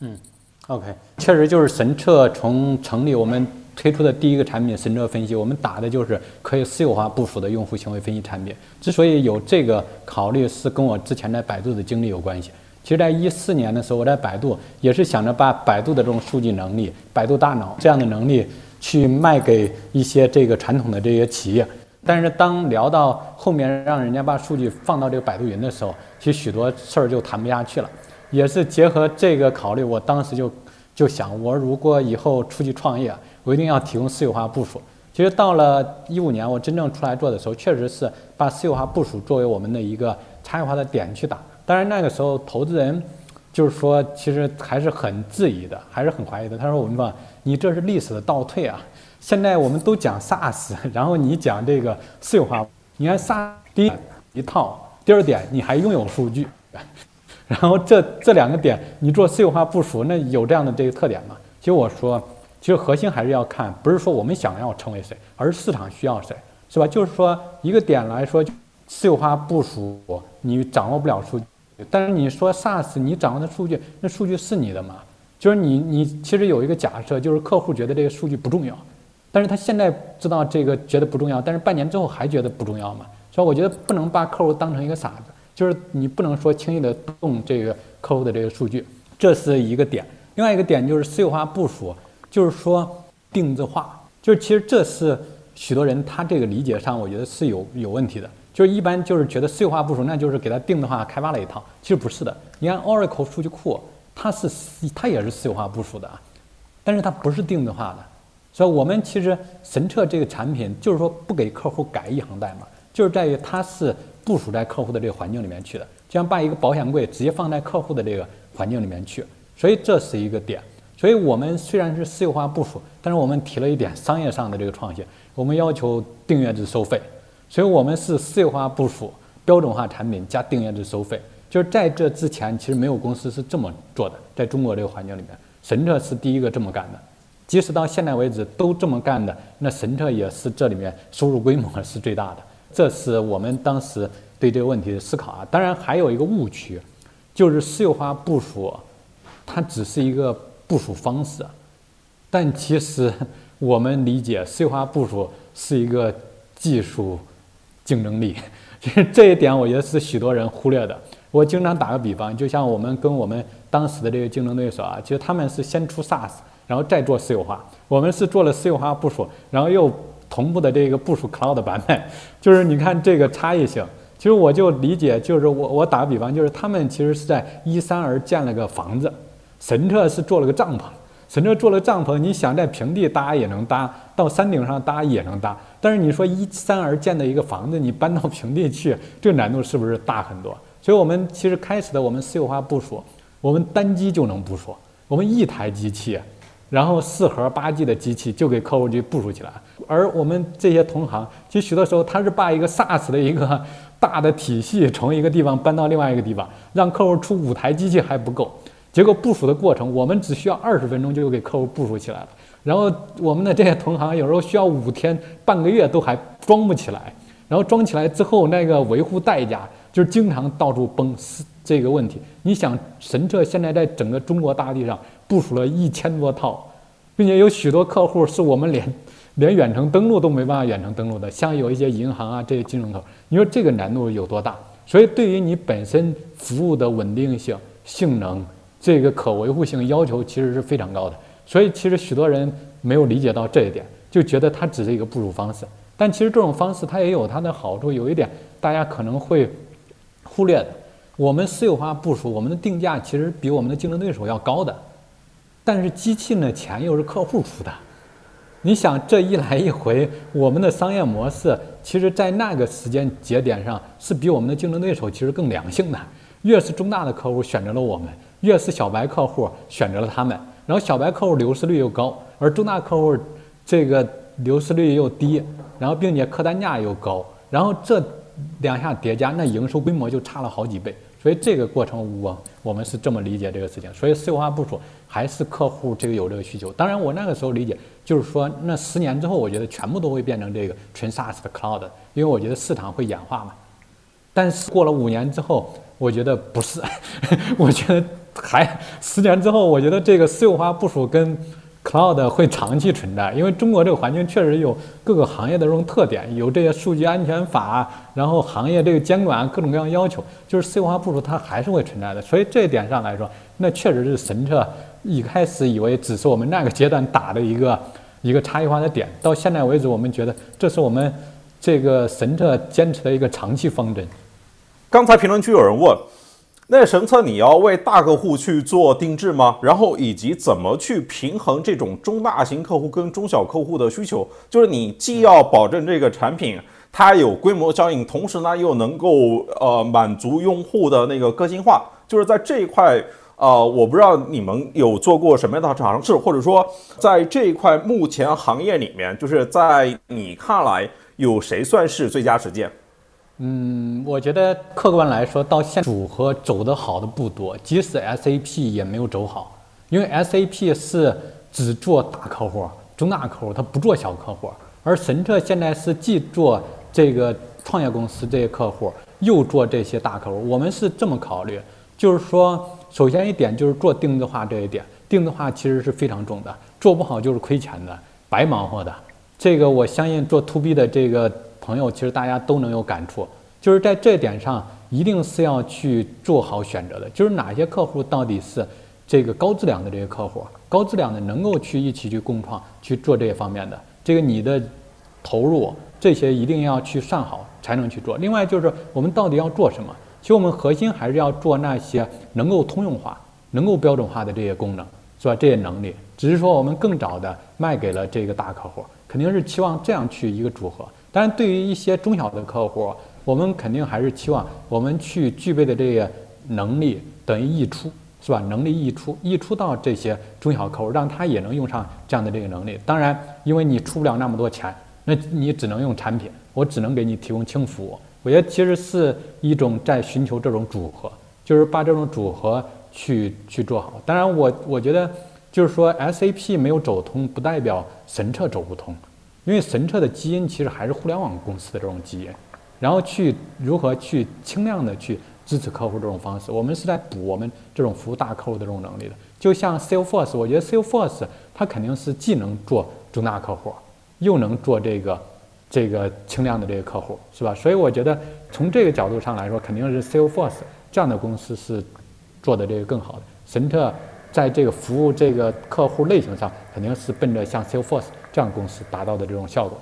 嗯，OK，确实就是神策从成立我们。推出的第一个产品神车分析，我们打的就是可以私有化部署的用户行为分析产品。之所以有这个考虑，是跟我之前在百度的经历有关系。其实，在一四年的时候，我在百度也是想着把百度的这种数据能力、百度大脑这样的能力去卖给一些这个传统的这些企业。但是，当聊到后面让人家把数据放到这个百度云的时候，其实许多事儿就谈不下去了。也是结合这个考虑，我当时就就想，我如果以后出去创业。我一定要提供私有化部署。其实到了一五年，我真正出来做的时候，确实是把私有化部署作为我们的一个差异化的点去打。当然那个时候，投资人就是说，其实还是很质疑的，还是很怀疑的。他说：“我们说，你这是历史的倒退啊！现在我们都讲 SaaS，然后你讲这个私有化，你看 SaaS 第一一套，第二点你还拥有数据，然后这这两个点你做私有化部署，那有这样的这个特点吗？其实我说。”其实核心还是要看，不是说我们想要成为谁，而是市场需要谁，是吧？就是说一个点来说，私有化部署你掌握不了数据，但是你说 SaaS 你掌握的数据，那数据是你的吗？就是你你其实有一个假设，就是客户觉得这个数据不重要，但是他现在知道这个觉得不重要，但是半年之后还觉得不重要吗？所以我觉得不能把客户当成一个傻子，就是你不能说轻易的动这个客户的这个数据，这是一个点。另外一个点就是私有化部署。就是说定制化，就是其实这是许多人他这个理解上，我觉得是有有问题的。就是一般就是觉得私有化部署，那就是给他定的话开发了一套，其实不是的。你看 Oracle 数据库，它是它也是私有化部署的啊，但是它不是定制化的。所以我们其实神策这个产品，就是说不给客户改一行代码，就是在于它是部署在客户的这个环境里面去的，就像把一个保险柜直接放在客户的这个环境里面去，所以这是一个点。所以我们虽然是私有化部署，但是我们提了一点商业上的这个创新，我们要求订阅制收费。所以我们是私有化部署、标准化产品加订阅制收费。就是在这之前，其实没有公司是这么做的，在中国这个环境里面，神策是第一个这么干的。即使到现在为止都这么干的，那神策也是这里面收入规模是最大的。这是我们当时对这个问题的思考啊。当然还有一个误区，就是私有化部署，它只是一个。部署方式，但其实我们理解私有化部署是一个技术竞争力，其实这一点我觉得是许多人忽略的。我经常打个比方，就像我们跟我们当时的这个竞争对手啊，其实他们是先出 SaaS，然后再做私有化，我们是做了私有化部署，然后又同步的这个部署 Cloud 版本，就是你看这个差异性。其实我就理解，就是我我打个比方，就是他们其实是在依山而建了个房子。神策是做了个帐篷，神策做了帐篷，你想在平地搭也能搭，到山顶上搭也能搭。但是你说依山而建的一个房子，你搬到平地去，这难度是不是大很多？所以我们其实开始的我们私有化部署，我们单机就能部署，我们一台机器，然后四核八 G 的机器就给客户去部署起来。而我们这些同行，其实许多时候他是把一个 SaaS 的一个 大的体系从一个地方搬到另外一个地方，让客户出五台机器还不够。结果部署的过程，我们只需要二十分钟就给客户部署起来了。然后我们的这些同行有时候需要五天、半个月都还装不起来。然后装起来之后，那个维护代价就是经常到处崩，这个问题。你想，神策现在在整个中国大地上部署了一千多套，并且有许多客户是我们连连远程登录都没办法远程登录的，像有一些银行啊这些金融头，你说这个难度有多大？所以对于你本身服务的稳定性、性能。这个可维护性要求其实是非常高的，所以其实许多人没有理解到这一点，就觉得它只是一个部署方式。但其实这种方式它也有它的好处，有一点大家可能会忽略的：我们私有化部署，我们的定价其实比我们的竞争对手要高的，但是机器呢钱又是客户出的。你想这一来一回，我们的商业模式其实在那个时间节点上是比我们的竞争对手其实更良性的。越是中大的客户选择了我们。越是小白客户选择了他们，然后小白客户流失率又高，而中大客户这个流失率又低，然后并且客单价又高，然后这两下叠加，那营收规模就差了好几倍。所以这个过程，我我们是这么理解这个事情。所以私有化部署还是客户这个有这个需求。当然，我那个时候理解就是说，那十年之后，我觉得全部都会变成这个纯 SaaS 的 Cloud，因为我觉得市场会演化嘛。但是过了五年之后，我觉得不是，我觉得还十年之后，我觉得这个私有化部署跟。Cloud 会长期存在，因为中国这个环境确实有各个行业的这种特点，有这些数据安全法，然后行业这个监管各种各样要求，就是私有化部署它还是会存在的。所以这一点上来说，那确实是神策一开始以为只是我们那个阶段打的一个一个差异化的点，到现在为止，我们觉得这是我们这个神策坚持的一个长期方针。刚才评论区有人问。那神策你要为大客户去做定制吗？然后以及怎么去平衡这种中大型客户跟中小客户的需求？就是你既要保证这个产品它有规模效应，同时呢又能够呃满足用户的那个个性化。就是在这一块，呃，我不知道你们有做过什么样的尝试，或者说在这一块目前行业里面，就是在你看来有谁算是最佳实践？嗯，我觉得客观来说，到现组合走得好的不多，即使 SAP 也没有走好，因为 SAP 是只做大客户、中大客户，它不做小客户。而神策现在是既做这个创业公司这些客户，又做这些大客户。我们是这么考虑，就是说，首先一点就是做定制化这一点，定制化其实是非常重的，做不好就是亏钱的，白忙活的。这个我相信做 To B 的这个。朋友，其实大家都能有感触，就是在这点上，一定是要去做好选择的。就是哪些客户到底是这个高质量的这些客户，高质量的能够去一起去共创去做这些方面的，这个你的投入这些一定要去算好才能去做。另外就是我们到底要做什么？其实我们核心还是要做那些能够通用化、能够标准化的这些功能，是吧？这些能力，只是说我们更早的卖给了这个大客户，肯定是期望这样去一个组合。但是对于一些中小的客户，我们肯定还是期望我们去具备的这个能力等于溢出，是吧？能力溢出，溢出到这些中小客户，让他也能用上这样的这个能力。当然，因为你出不了那么多钱，那你只能用产品，我只能给你提供轻服务。我觉得其实是一种在寻求这种组合，就是把这种组合去去做好。当然，我我觉得就是说 SAP 没有走通，不代表神策走不通。因为神策的基因其实还是互联网公司的这种基因，然后去如何去轻量的去支持客户这种方式，我们是在补我们这种服务大客户的这种能力的。就像 Salesforce，我觉得 Salesforce 它肯定是既能做中大客户，又能做这个这个轻量的这个客户，是吧？所以我觉得从这个角度上来说，肯定是 Salesforce 这样的公司是做的这个更好的。神策在这个服务这个客户类型上，肯定是奔着像 Salesforce。这样公司达到的这种效果，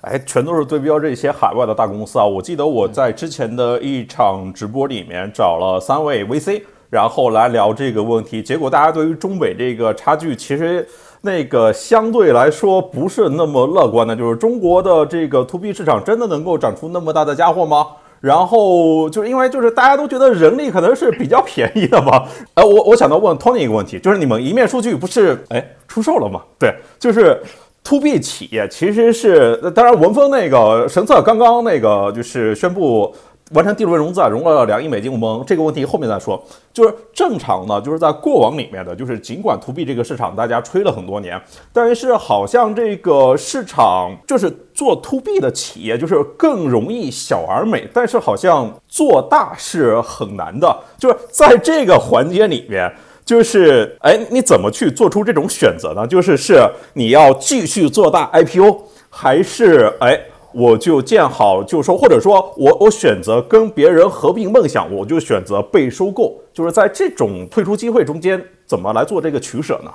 哎，全都是对标这些海外的大公司啊！我记得我在之前的一场直播里面找了三位 VC，然后来聊这个问题，结果大家对于中北这个差距，其实那个相对来说不是那么乐观的，就是中国的这个 To B 市场真的能够长出那么大的家伙吗？然后就是因为就是大家都觉得人力可能是比较便宜的嘛，呃，我我想到问 Tony 一个问题，就是你们一面数据不是哎出售了吗？对，就是 To B 企业其实是，当然文峰那个神策刚刚那个就是宣布。完成第轮融资啊，融了两亿美金。我们这个问题后面再说。就是正常的，就是在过往里面的，就是尽管 to B 这个市场大家吹了很多年，但是好像这个市场就是做 to B 的企业就是更容易小而美，但是好像做大是很难的。就是在这个环节里面，就是哎，你怎么去做出这种选择呢？就是是你要继续做大 IPO，还是哎？我就见好就收，或者说我我选择跟别人合并梦想，我就选择被收购。就是在这种退出机会中间，怎么来做这个取舍呢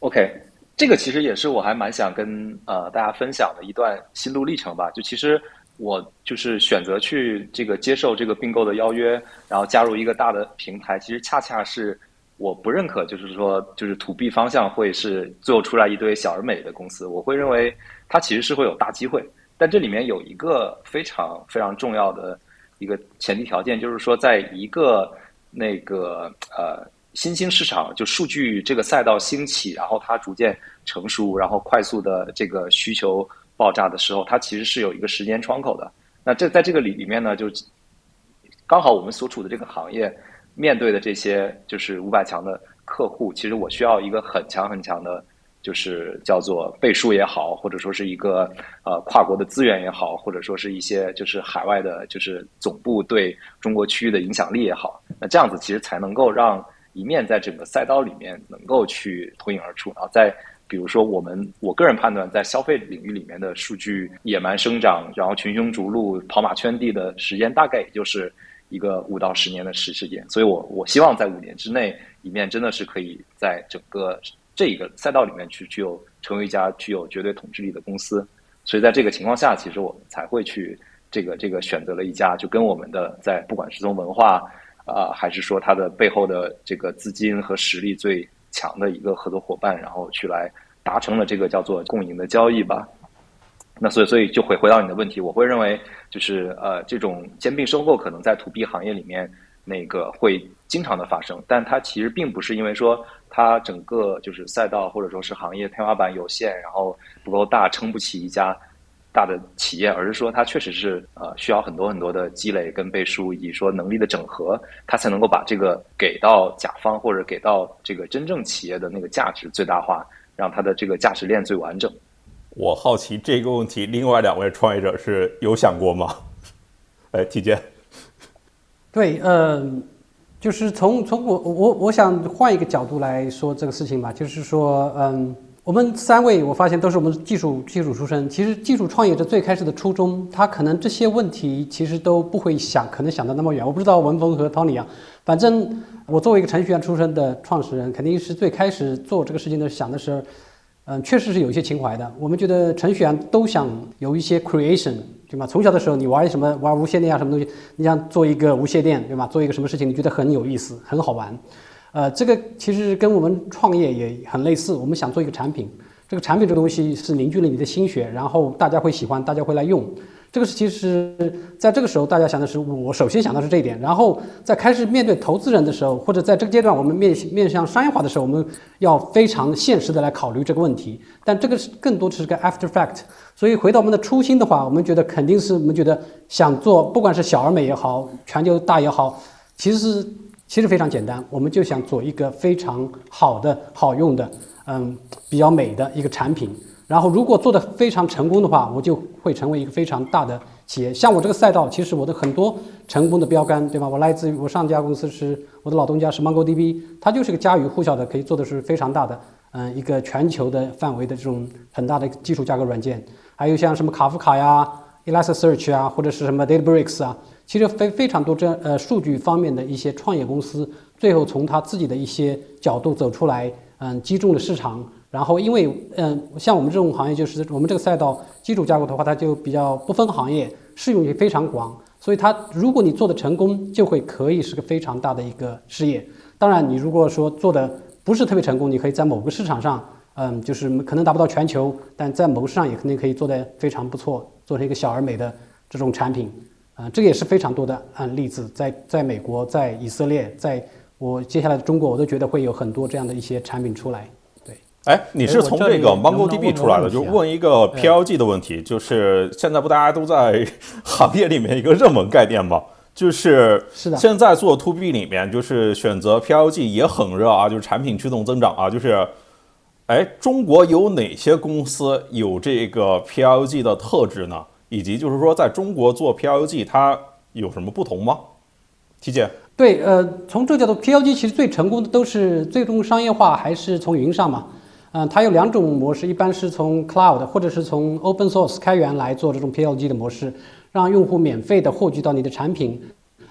？OK，这个其实也是我还蛮想跟呃大家分享的一段心路历程吧。就其实我就是选择去这个接受这个并购的邀约，然后加入一个大的平台，其实恰恰是我不认可，就是说就是 To B 方向会是最后出来一堆小而美的公司，我会认为。它其实是会有大机会，但这里面有一个非常非常重要的一个前提条件，就是说，在一个那个呃新兴市场就数据这个赛道兴起，然后它逐渐成熟，然后快速的这个需求爆炸的时候，它其实是有一个时间窗口的。那这在这个里里面呢，就刚好我们所处的这个行业面对的这些就是五百强的客户，其实我需要一个很强很强的。就是叫做背书也好，或者说是一个呃跨国的资源也好，或者说是一些就是海外的，就是总部对中国区域的影响力也好，那这样子其实才能够让一面在整个赛道里面能够去脱颖而出。然后在比如说我们我个人判断，在消费领域里面的数据野蛮生长，然后群雄逐鹿、跑马圈地的时间，大概也就是一个五到十年的时时间。所以我我希望在五年之内，一面真的是可以在整个。这一个赛道里面去具有成为一家具有绝对统治力的公司，所以在这个情况下，其实我们才会去这个这个选择了一家就跟我们的在不管是从文化啊，还是说它的背后的这个资金和实力最强的一个合作伙伴，然后去来达成了这个叫做共赢的交易吧。那所以所以就回回到你的问题，我会认为就是呃这种兼并收购可能在 to B 行业里面那个会经常的发生，但它其实并不是因为说。它整个就是赛道或者说是行业天花板有限，然后不够大，撑不起一家大的企业，而是说它确实是呃需要很多很多的积累跟背书，以及说能力的整合，它才能够把这个给到甲方或者给到这个真正企业的那个价值最大化，让它的这个价值链最完整。我好奇这个问题，另外两位创业者是有想过吗？哎，季建。对，嗯。就是从从我我我想换一个角度来说这个事情吧，就是说，嗯，我们三位我发现都是我们技术技术出身。其实技术创业者最开始的初衷，他可能这些问题其实都不会想，可能想的那么远。我不知道文峰和 Tony 啊，反正我作为一个程序员出身的创始人，肯定是最开始做这个事情的想的是，嗯，确实是有一些情怀的。我们觉得程序员都想有一些 creation。对吗？从小的时候，你玩什么玩无线电啊，什么东西？你想做一个无线电，对吗？做一个什么事情，你觉得很有意思，很好玩。呃，这个其实跟我们创业也很类似。我们想做一个产品，这个产品这个东西是凝聚了你的心血，然后大家会喜欢，大家会来用。这个是其实在这个时候，大家想的是，我首先想到是这一点。然后在开始面对投资人的时候，或者在这个阶段，我们面面向商业化的时候，我们要非常现实的来考虑这个问题。但这个是更多是个 after fact。所以回到我们的初心的话，我们觉得肯定是我们觉得想做，不管是小而美也好，全球大也好，其实其实非常简单，我们就想做一个非常好的、好用的，嗯，比较美的一个产品。然后，如果做得非常成功的话，我就会成为一个非常大的企业。像我这个赛道，其实我的很多成功的标杆，对吧？我来自于我上家公司是我的老东家是 MongoDB，它就是个家喻户晓的，可以做的是非常大的，嗯，一个全球的范围的这种很大的基础架构软件。还有像什么卡夫卡呀、Elasticsearch 啊，或者是什么 Databricks 啊，其实非非常多这呃数据方面的一些创业公司，最后从他自己的一些角度走出来，嗯，击中了市场。然后，因为嗯，像我们这种行业，就是我们这个赛道基础架构的话，它就比较不分行业，适用性非常广。所以它，如果你做的成功，就会可以是个非常大的一个事业。当然，你如果说做的不是特别成功，你可以在某个市场上，嗯，就是可能达不到全球，但在某个市场也肯定可以做得非常不错，做成一个小而美的这种产品。啊，这个也是非常多的案例子，在在美国，在以色列，在我接下来的中国，我都觉得会有很多这样的一些产品出来。哎，你是从这个 MongoDB 出来的，就问一个 PLG 的问题，就是现在不大家都在 行业里面一个热门概念吗？就是是的，现在做 To B 里面就是选择 PLG 也很热啊，就是产品驱动增长啊，就是哎，中国有哪些公司有这个 PLG 的特质呢？以及就是说，在中国做 PLG 它有什么不同吗？提姐，对，呃，从这个角度，PLG 其实最成功的都是最终商业化还是从云上嘛。嗯，它有两种模式，一般是从 cloud 或者是从 open source 开源来做这种 PLG 的模式，让用户免费的获取到你的产品。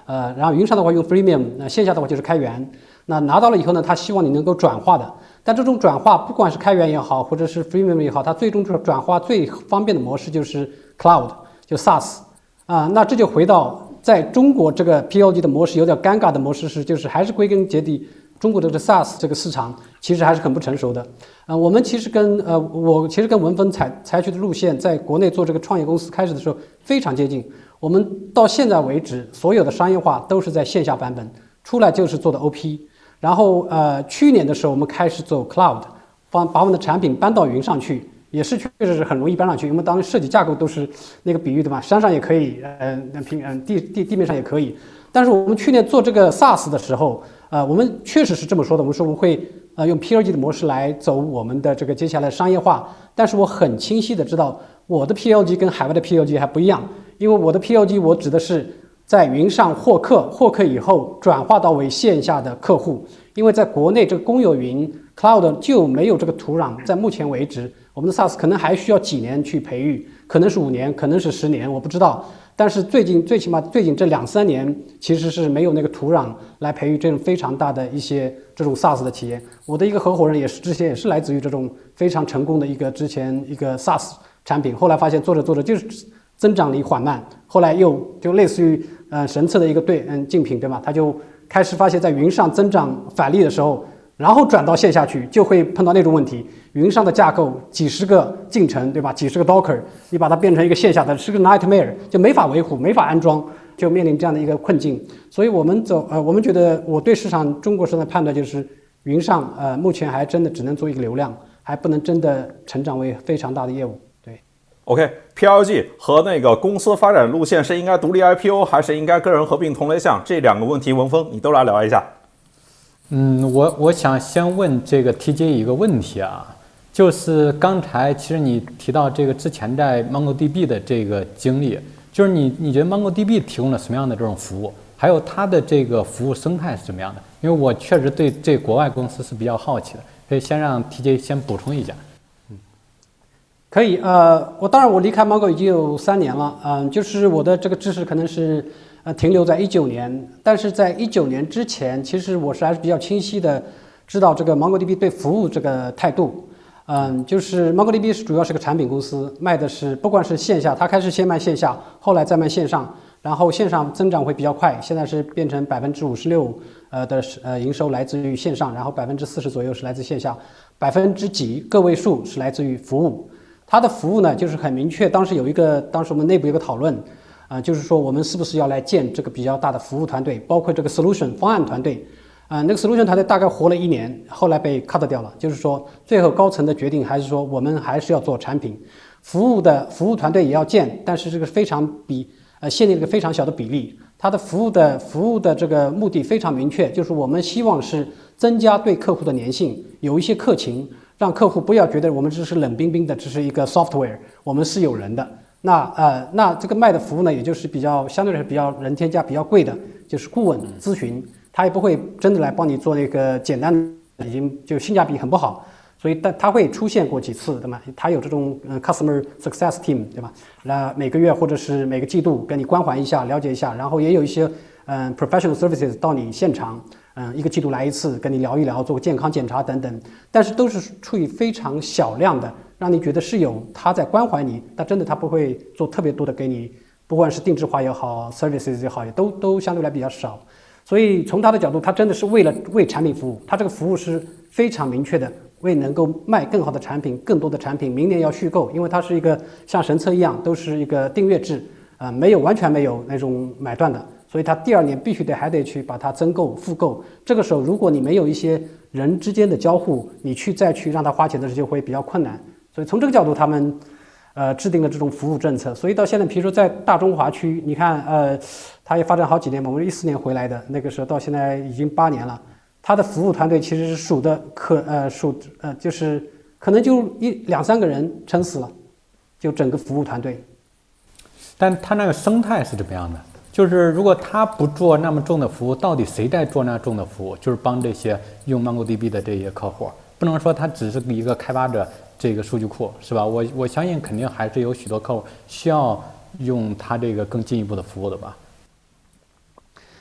呃，然后云上的话用 freemium，那线下的话就是开源。那拿到了以后呢，他希望你能够转化的。但这种转化，不管是开源也好，或者是 freemium 也好，它最终转转化最方便的模式就是 cloud，就 SaaS。啊，那这就回到在中国这个 PLG 的模式有点尴尬的模式是，就是还是归根结底。中国的这 SaaS 这个市场其实还是很不成熟的，呃，我们其实跟呃我其实跟文峰采采取的路线，在国内做这个创业公司开始的时候非常接近。我们到现在为止，所有的商业化都是在线下版本，出来就是做的 OP。然后呃，去年的时候我们开始做 Cloud，把把我们的产品搬到云上去，也是确实是很容易搬上去，因为当时设计架构都是那个比喻的嘛，山上也可以，呃，平嗯地地地面上也可以。但是我们去年做这个 SaaS 的时候，呃，我们确实是这么说的，我们说我们会呃用 PLG 的模式来走我们的这个接下来商业化。但是我很清晰的知道，我的 PLG 跟海外的 PLG 还不一样，因为我的 PLG 我指的是在云上获客，获客以后转化到为线下的客户。因为在国内这个公有云 cloud 就没有这个土壤，在目前为止，我们的 SaaS 可能还需要几年去培育，可能是五年，可能是十年，我不知道。但是最近最起码最近这两三年，其实是没有那个土壤来培育这种非常大的一些这种 SaaS 的企业。我的一个合伙人也是之前也是来自于这种非常成功的一个之前一个 SaaS 产品，后来发现做着做着就是增长力缓慢，后来又就类似于呃神策的一个对嗯竞品对吧？他就。开始发现，在云上增长返利的时候，然后转到线下去，就会碰到那种问题：云上的架构几十个进程，对吧？几十个 Docker，你把它变成一个线下的，是个 nightmare，就没法维护，没法安装，就面临这样的一个困境。所以我们走，呃，我们觉得我对市场中国市场的判断就是，云上，呃，目前还真的只能做一个流量，还不能真的成长为非常大的业务。对 OK，PLG 和那个公司发展路线是应该独立 IPO 还是应该个人合并同类项？这两个问题，文峰你都来聊一下。嗯，我我想先问这个 TJ 一个问题啊，就是刚才其实你提到这个之前在 MongoDB 的这个经历，就是你你觉得 MongoDB 提供了什么样的这种服务？还有它的这个服务生态是怎么样的？因为我确实对这国外公司是比较好奇的，可以先让 TJ 先补充一下。嗯可以，呃，我当然我离开 Mongo 已经有三年了，嗯，就是我的这个知识可能是呃停留在一九年，但是在一九年之前，其实我是还是比较清晰的知道这个 MongoDB 对服务这个态度，嗯，就是 MongoDB 是主要是个产品公司，卖的是不管是线下，它开始先卖线下，后来再卖线上，然后线上增长会比较快，现在是变成百分之五十六呃的呃营收来自于线上，然后百分之四十左右是来自线下，百分之几个位数是来自于服务。它的服务呢，就是很明确。当时有一个，当时我们内部有个讨论，啊，就是说我们是不是要来建这个比较大的服务团队，包括这个 solution 方案团队，啊，那个 solution 团队大概活了一年，后来被 cut 掉了。就是说，最后高层的决定还是说，我们还是要做产品，服务的服务团队也要建，但是这个非常比呃限定了一个非常小的比例。它的服务的服务的这个目的非常明确，就是我们希望是增加对客户的粘性，有一些客情。让客户不要觉得我们只是冷冰冰的，只是一个 software，我们是有人的。那呃，那这个卖的服务呢，也就是比较相对来说比较人天价、比较贵的，就是顾问咨询，他也不会真的来帮你做那个简单，已经就性价比很不好。所以，但他会出现过几次，对吗？他有这种嗯 customer success team，对吧？那每个月或者是每个季度跟你关怀一下、了解一下，然后也有一些嗯 professional services 到你现场。嗯，一个季度来一次，跟你聊一聊，做个健康检查等等，但是都是处于非常小量的，让你觉得是有他在关怀你，但真的他不会做特别多的给你，不管是定制化也好，services 也好，也都都相对来比较少。所以从他的角度，他真的是为了为产品服务，他这个服务是非常明确的，为能够卖更好的产品，更多的产品，明年要续购，因为它是一个像神策一样，都是一个订阅制，啊，没有完全没有那种买断的。所以他第二年必须得还得去把它增购复购。这个时候，如果你没有一些人之间的交互，你去再去让他花钱的时候就会比较困难。所以从这个角度，他们呃制定了这种服务政策。所以到现在，比如说在大中华区，你看呃，它也发展好几年嘛。我们一四年回来的那个时候，到现在已经八年了。它的服务团队其实是数的可呃数呃就是可能就一两三个人撑死了，就整个服务团队。但它那个生态是怎么样的？就是如果他不做那么重的服务，到底谁在做那重的服务？就是帮这些用 MongoDB 的这些客户，不能说他只是一个开发者，这个数据库是吧？我我相信肯定还是有许多客户需要用它这个更进一步的服务的吧。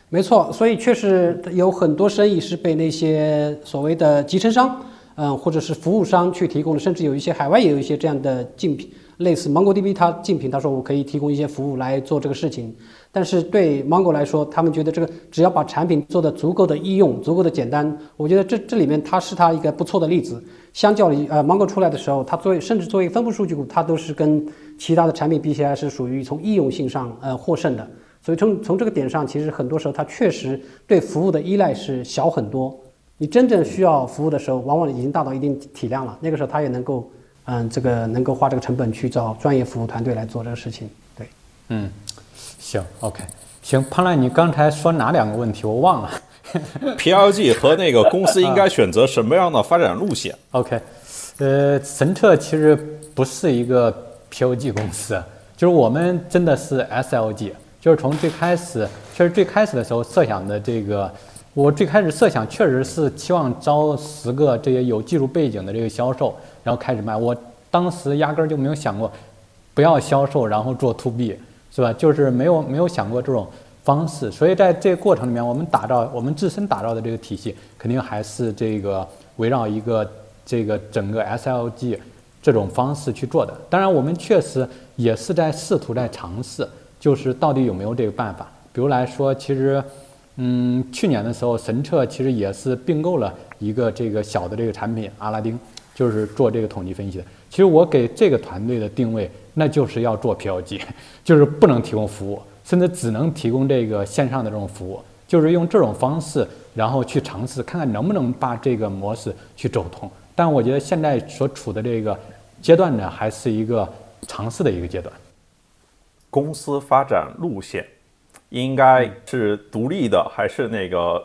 没错，所以确实有很多生意是被那些所谓的集成商，嗯，或者是服务商去提供的，甚至有一些海外也有一些这样的竞品，类似 MongoDB，它竞品，他说我可以提供一些服务来做这个事情。但是对 Mongo 来说，他们觉得这个只要把产品做的足够的易用、足够的简单，我觉得这这里面它是它一个不错的例子。相较于呃 Mongo 出来的时候，它作为甚至作为分布数据库，它都是跟其他的产品比起来是属于从易用性上呃获胜的。所以从从这个点上，其实很多时候它确实对服务的依赖是小很多。你真正需要服务的时候，往往已经达到一定体量了，那个时候它也能够，嗯，这个能够花这个成本去找专业服务团队来做这个事情。对，嗯，行，OK，行，潘澜，你刚才说哪两个问题？我忘了。PLG 和那个公司应该选择什么样的发展路线？OK，呃，神策其实不是一个 PLG 公司，就是我们真的是 SLG，就是从最开始，确实最开始的时候设想的这个，我最开始设想确实是期望招十个这些有技术背景的这个销售，然后开始卖。我当时压根儿就没有想过不要销售，然后做 To B，是吧？就是没有没有想过这种。方式，所以在这个过程里面，我们打造我们自身打造的这个体系，肯定还是这个围绕一个这个整个 SLG 这种方式去做的。当然，我们确实也是在试图在尝试，就是到底有没有这个办法。比如来说，其实，嗯，去年的时候，神策其实也是并购了一个这个小的这个产品阿拉丁，就是做这个统计分析的。其实我给这个团队的定位，那就是要做 PLG，就是不能提供服务。甚至只能提供这个线上的这种服务，就是用这种方式，然后去尝试看看能不能把这个模式去走通。但我觉得现在所处的这个阶段呢，还是一个尝试的一个阶段。公司发展路线应该是独立的，还是那个？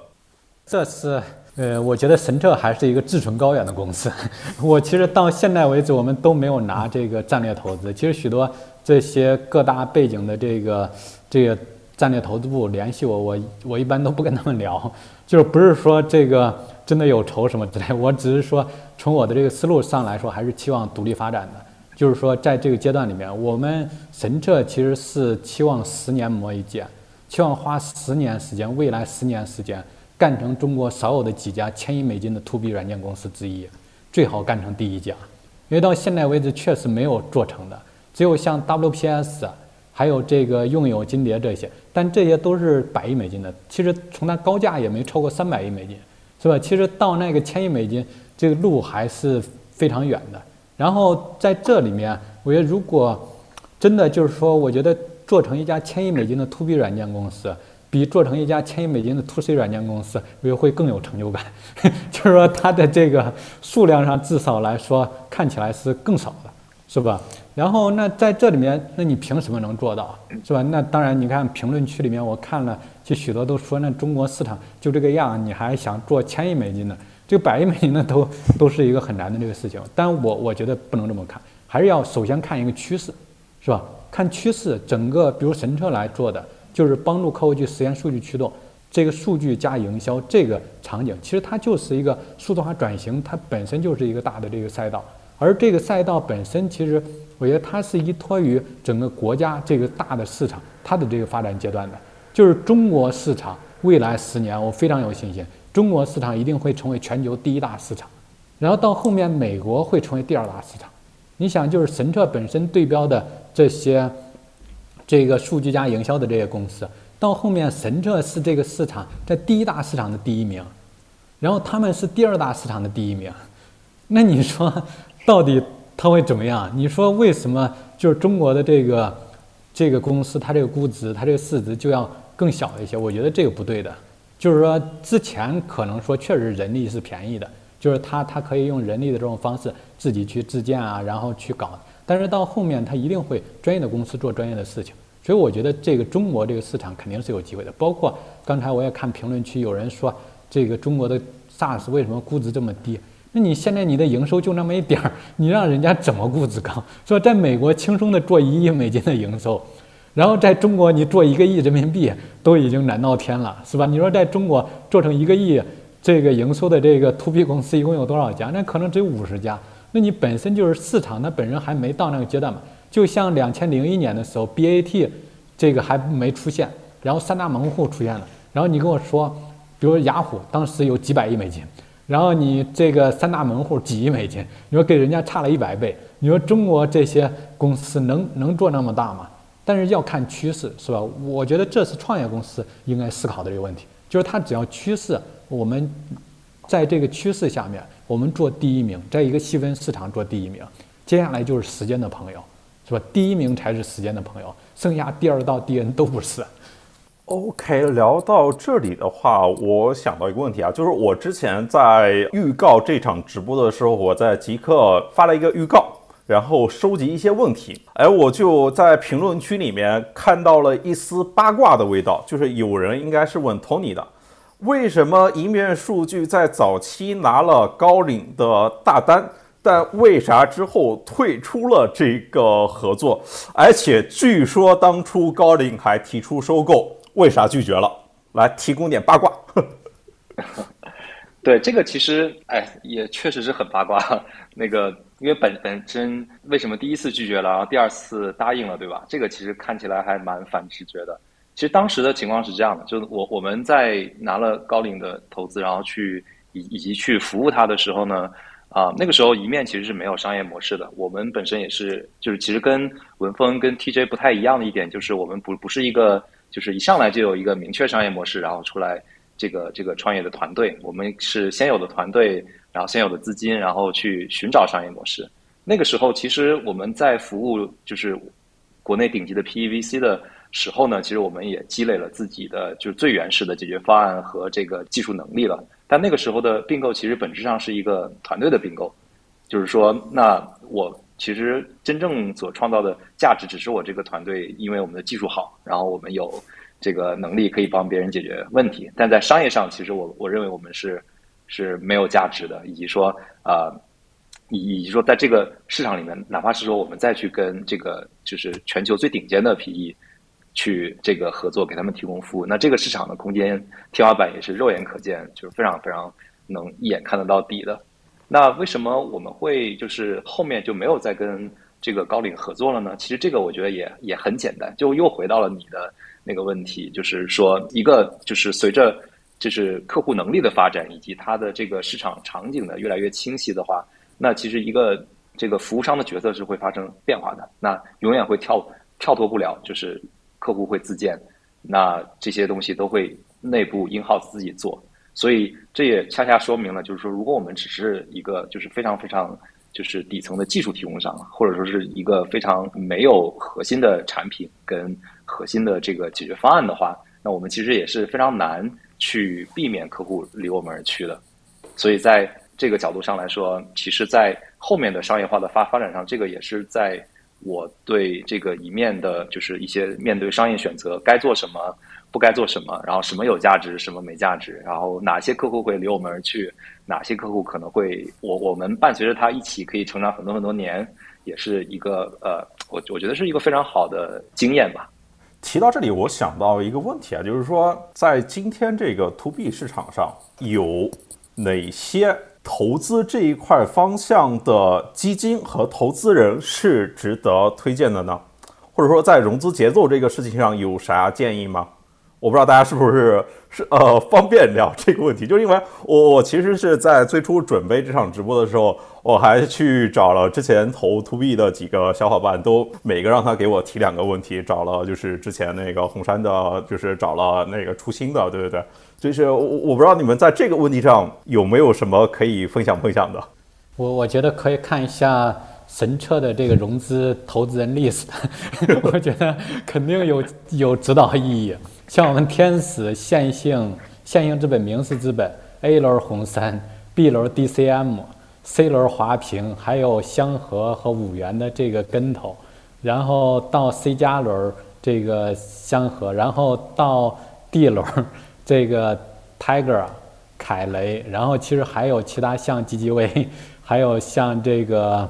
这是呃，我觉得神策还是一个志存高远的公司。我其实到现在为止，我们都没有拿这个战略投资。其实许多这些各大背景的这个。这个战略投资部联系我，我我一般都不跟他们聊，就是不是说这个真的有仇什么之类，我只是说从我的这个思路上来说，还是期望独立发展的。就是说在这个阶段里面，我们神策其实是期望十年磨一剑，期望花十年时间，未来十年时间干成中国少有的几家千亿美金的 To B 软件公司之一，最好干成第一家，因为到现在为止确实没有做成的，只有像 WPS。还有这个用友金蝶这些，但这些都是百亿美金的，其实从它高价也没超过三百亿美金，是吧？其实到那个千亿美金，这个路还是非常远的。然后在这里面，我觉得如果真的就是说，我觉得做成一家千亿美金的 To B 软件公司，比做成一家千亿美金的 To C 软件公司，我觉得会更有成就感。就是说，它的这个数量上至少来说，看起来是更少的，是吧？然后那在这里面，那你凭什么能做到，是吧？那当然，你看评论区里面，我看了，就许多都说，那中国市场就这个样，你还想做千亿美金的，这个百亿美金呢都都是一个很难的这个事情。但我我觉得不能这么看，还是要首先看一个趋势，是吧？看趋势，整个比如神车来做的，就是帮助客户去实现数据驱动，这个数据加营销这个场景，其实它就是一个数字化转型，它本身就是一个大的这个赛道，而这个赛道本身其实。我觉得它是依托于整个国家这个大的市场，它的这个发展阶段的，就是中国市场未来十年，我非常有信心，中国市场一定会成为全球第一大市场，然后到后面美国会成为第二大市场。你想，就是神策本身对标的这些，这个数据加营销的这些公司，到后面神策是这个市场在第一大市场的第一名，然后他们是第二大市场的第一名，那你说到底？它会怎么样？你说为什么就是中国的这个这个公司，它这个估值，它这个市值就要更小一些？我觉得这个不对的。就是说之前可能说确实人力是便宜的，就是它它可以用人力的这种方式自己去自建啊，然后去搞。但是到后面它一定会专业的公司做专业的事情。所以我觉得这个中国这个市场肯定是有机会的。包括刚才我也看评论区有人说，这个中国的 SaaS 为什么估值这么低？那你现在你的营收就那么一点儿，你让人家怎么估值高？说在美国轻松的做一亿美金的营收，然后在中国你做一个亿人民币都已经难到天了，是吧？你说在中国做成一个亿这个营收的这个 to B 公司一共有多少家？那可能只有五十家。那你本身就是市场，它本身还没到那个阶段嘛。就像两千零一年的时候，BAT 这个还没出现，然后三大门户出现了，然后你跟我说，比如雅虎当时有几百亿美金。然后你这个三大门户几亿美金，你说给人家差了一百倍，你说中国这些公司能能做那么大吗？但是要看趋势，是吧？我觉得这是创业公司应该思考的这个问题，就是它只要趋势，我们在这个趋势下面，我们做第一名，在一个细分市场做第一名，接下来就是时间的朋友，是吧？第一名才是时间的朋友，剩下第二到第 N 都不是。OK，聊到这里的话，我想到一个问题啊，就是我之前在预告这场直播的时候，我在极客发了一个预告，然后收集一些问题，哎，我就在评论区里面看到了一丝八卦的味道，就是有人应该是问 Tony 的，为什么一面数据在早期拿了高领的大单？但为啥之后退出了这个合作？而且据说当初高领还提出收购，为啥拒绝了？来提供点八卦。对这个其实，哎，也确实是很八卦。那个因为本本身为什么第一次拒绝了，然后第二次答应了，对吧？这个其实看起来还蛮反直觉的。其实当时的情况是这样的，就是我我们在拿了高领的投资，然后去以以及去服务他的时候呢。啊，那个时候一面其实是没有商业模式的。我们本身也是，就是其实跟文峰跟 TJ 不太一样的一点，就是我们不不是一个，就是一上来就有一个明确商业模式，然后出来这个这个创业的团队。我们是先有的团队，然后先有的资金，然后去寻找商业模式。那个时候其实我们在服务就是国内顶级的 PEVC 的时候呢，其实我们也积累了自己的就是最原始的解决方案和这个技术能力了。但那个时候的并购其实本质上是一个团队的并购，就是说，那我其实真正所创造的价值只是我这个团队，因为我们的技术好，然后我们有这个能力可以帮别人解决问题。但在商业上，其实我我认为我们是是没有价值的，以及说啊，以以及说在这个市场里面，哪怕是说我们再去跟这个就是全球最顶尖的 PE。去这个合作，给他们提供服务。那这个市场的空间天花板也是肉眼可见，就是非常非常能一眼看得到底的。那为什么我们会就是后面就没有再跟这个高领合作了呢？其实这个我觉得也也很简单，就又回到了你的那个问题，就是说一个就是随着就是客户能力的发展以及它的这个市场场景的越来越清晰的话，那其实一个这个服务商的角色是会发生变化的，那永远会跳跳脱不了，就是。客户会自建，那这些东西都会内部 in house 自己做，所以这也恰恰说明了，就是说，如果我们只是一个就是非常非常就是底层的技术提供商，或者说是一个非常没有核心的产品跟核心的这个解决方案的话，那我们其实也是非常难去避免客户离我们而去的。所以在这个角度上来说，其实，在后面的商业化的发发展上，这个也是在。我对这个一面的，就是一些面对商业选择该做什么，不该做什么，然后什么有价值，什么没价值，然后哪些客户会离我们而去，哪些客户可能会我我们伴随着他一起可以成长很多很多年，也是一个呃，我我觉得是一个非常好的经验吧。提到这里，我想到一个问题啊，就是说在今天这个 to B 市场上有哪些？投资这一块方向的基金和投资人是值得推荐的呢？或者说，在融资节奏这个事情上有啥建议吗？我不知道大家是不是是呃方便聊这个问题，就是因为我我其实是在最初准备这场直播的时候，我还去找了之前投 to B 的几个小伙伴，都每个让他给我提两个问题，找了就是之前那个红杉的，就是找了那个初心的，对对对。就是我我不知道你们在这个问题上有没有什么可以分享分享的。我我觉得可以看一下神车的这个融资投资人 list，我觉得肯定有有指导意义。像我们天使、线性、线性资本、明斯资本、A 轮红杉、B 轮 DCM、C 轮华平，还有香河和五元的这个跟头，然后到 C 加轮这个香河，然后到 D 轮。这个 Tiger，凯雷，然后其实还有其他像 GGV，还有像这个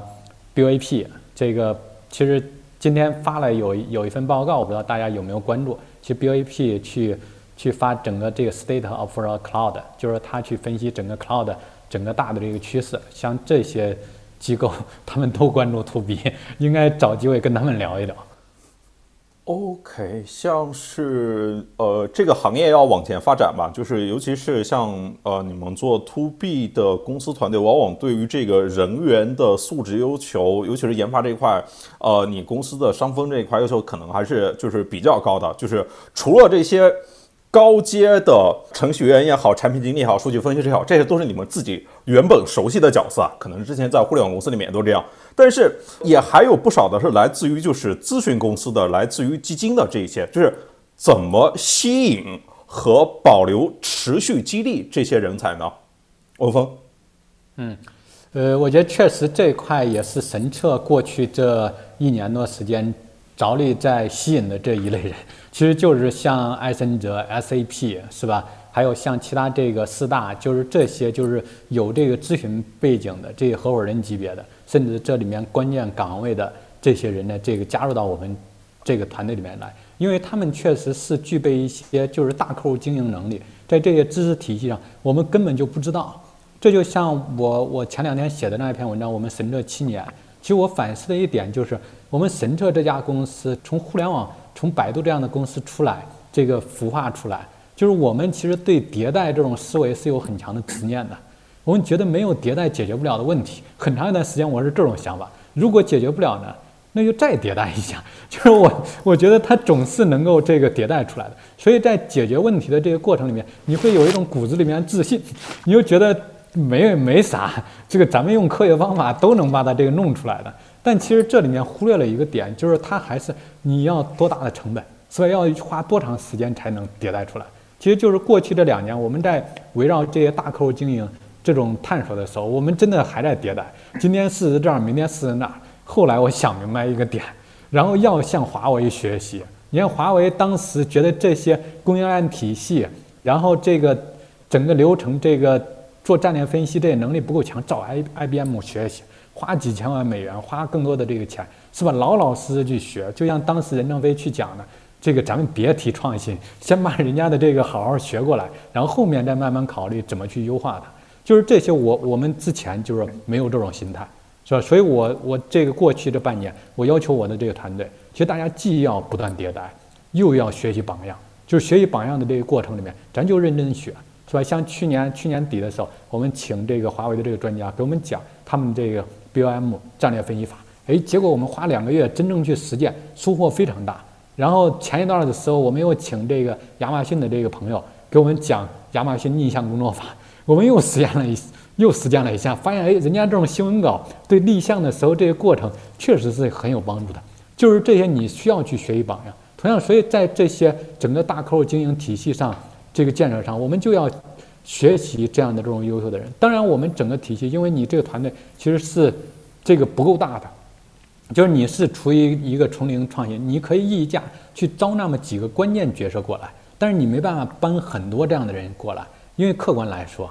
BVP，这个其实今天发了有有一份报告，我不知道大家有没有关注。其实 BAP 去去发整个这个 State of the Cloud，就是他去分析整个 Cloud 整个大的这个趋势。像这些机构，他们都关注 To B，应该找机会跟他们聊一聊。OK，像是呃这个行业要往前发展吧，就是尤其是像呃你们做 To B 的公司团队，往往对于这个人员的素质要求，尤其是研发这一块，呃你公司的商风这一块要求可能还是就是比较高的，就是除了这些。高阶的程序员也好，产品经理也好，数据分析师也好，这些都是你们自己原本熟悉的角色啊。可能之前在互联网公司里面也都这样，但是也还有不少的是来自于就是咨询公司的，来自于基金的这一些，就是怎么吸引和保留、持续激励这些人才呢？欧峰，嗯，呃，我觉得确实这一块也是神策过去这一年多时间着力在吸引的这一类人，其实就是像艾森哲、SAP 是吧？还有像其他这个四大，就是这些就是有这个咨询背景的这些合伙人级别的，甚至这里面关键岗位的这些人呢，这个加入到我们这个团队里面来，因为他们确实是具备一些就是大客户经营能力，在这些知识体系上，我们根本就不知道。这就像我我前两天写的那一篇文章，我们神策七年，其实我反思的一点就是，我们神策这家公司从互联网从百度这样的公司出来，这个孵化出来。就是我们其实对迭代这种思维是有很强的执念的，我们觉得没有迭代解决不了的问题。很长一段时间我是这种想法，如果解决不了呢，那就再迭代一下。就是我我觉得它总是能够这个迭代出来的。所以在解决问题的这个过程里面，你会有一种骨子里面自信，你又觉得没没啥，这个咱们用科学方法都能把它这个弄出来的。但其实这里面忽略了一个点，就是它还是你要多大的成本，所以要花多长时间才能迭代出来。其实就是过去这两年，我们在围绕这些大客户经营这种探索的时候，我们真的还在迭代。今天试试这儿，明天试试那儿。后来我想明白一个点，然后要向华为学习。你看华为当时觉得这些供应链体系，然后这个整个流程，这个做战略分析这些能力不够强，找 I I B M 学习，花几千万美元，花更多的这个钱，是吧？老老实实去学，就像当时任正非去讲的。这个咱们别提创新，先把人家的这个好好学过来，然后后面再慢慢考虑怎么去优化它。就是这些，我我们之前就是没有这种心态，是吧？所以我我这个过去这半年，我要求我的这个团队，其实大家既要不断迭代，又要学习榜样。就是学习榜样的这个过程里面，咱就认真学，是吧？像去年去年底的时候，我们请这个华为的这个专家给我们讲他们这个 BOM 战略分析法，哎，结果我们花两个月真正去实践，收获非常大。然后前一段的时候，我们又请这个亚马逊的这个朋友给我们讲亚马逊逆向工作法，我们又实验了一又实践了一下，发现哎，人家这种新闻稿对立项的时候这个过程确实是很有帮助的。就是这些你需要去学习榜样。同样，所以在这些整个大客户经营体系上这个建设上，我们就要学习这样的这种优秀的人。当然，我们整个体系，因为你这个团队其实是这个不够大的。就是你是处于一个从零创新，你可以溢价去招那么几个关键角色过来，但是你没办法搬很多这样的人过来，因为客观来说，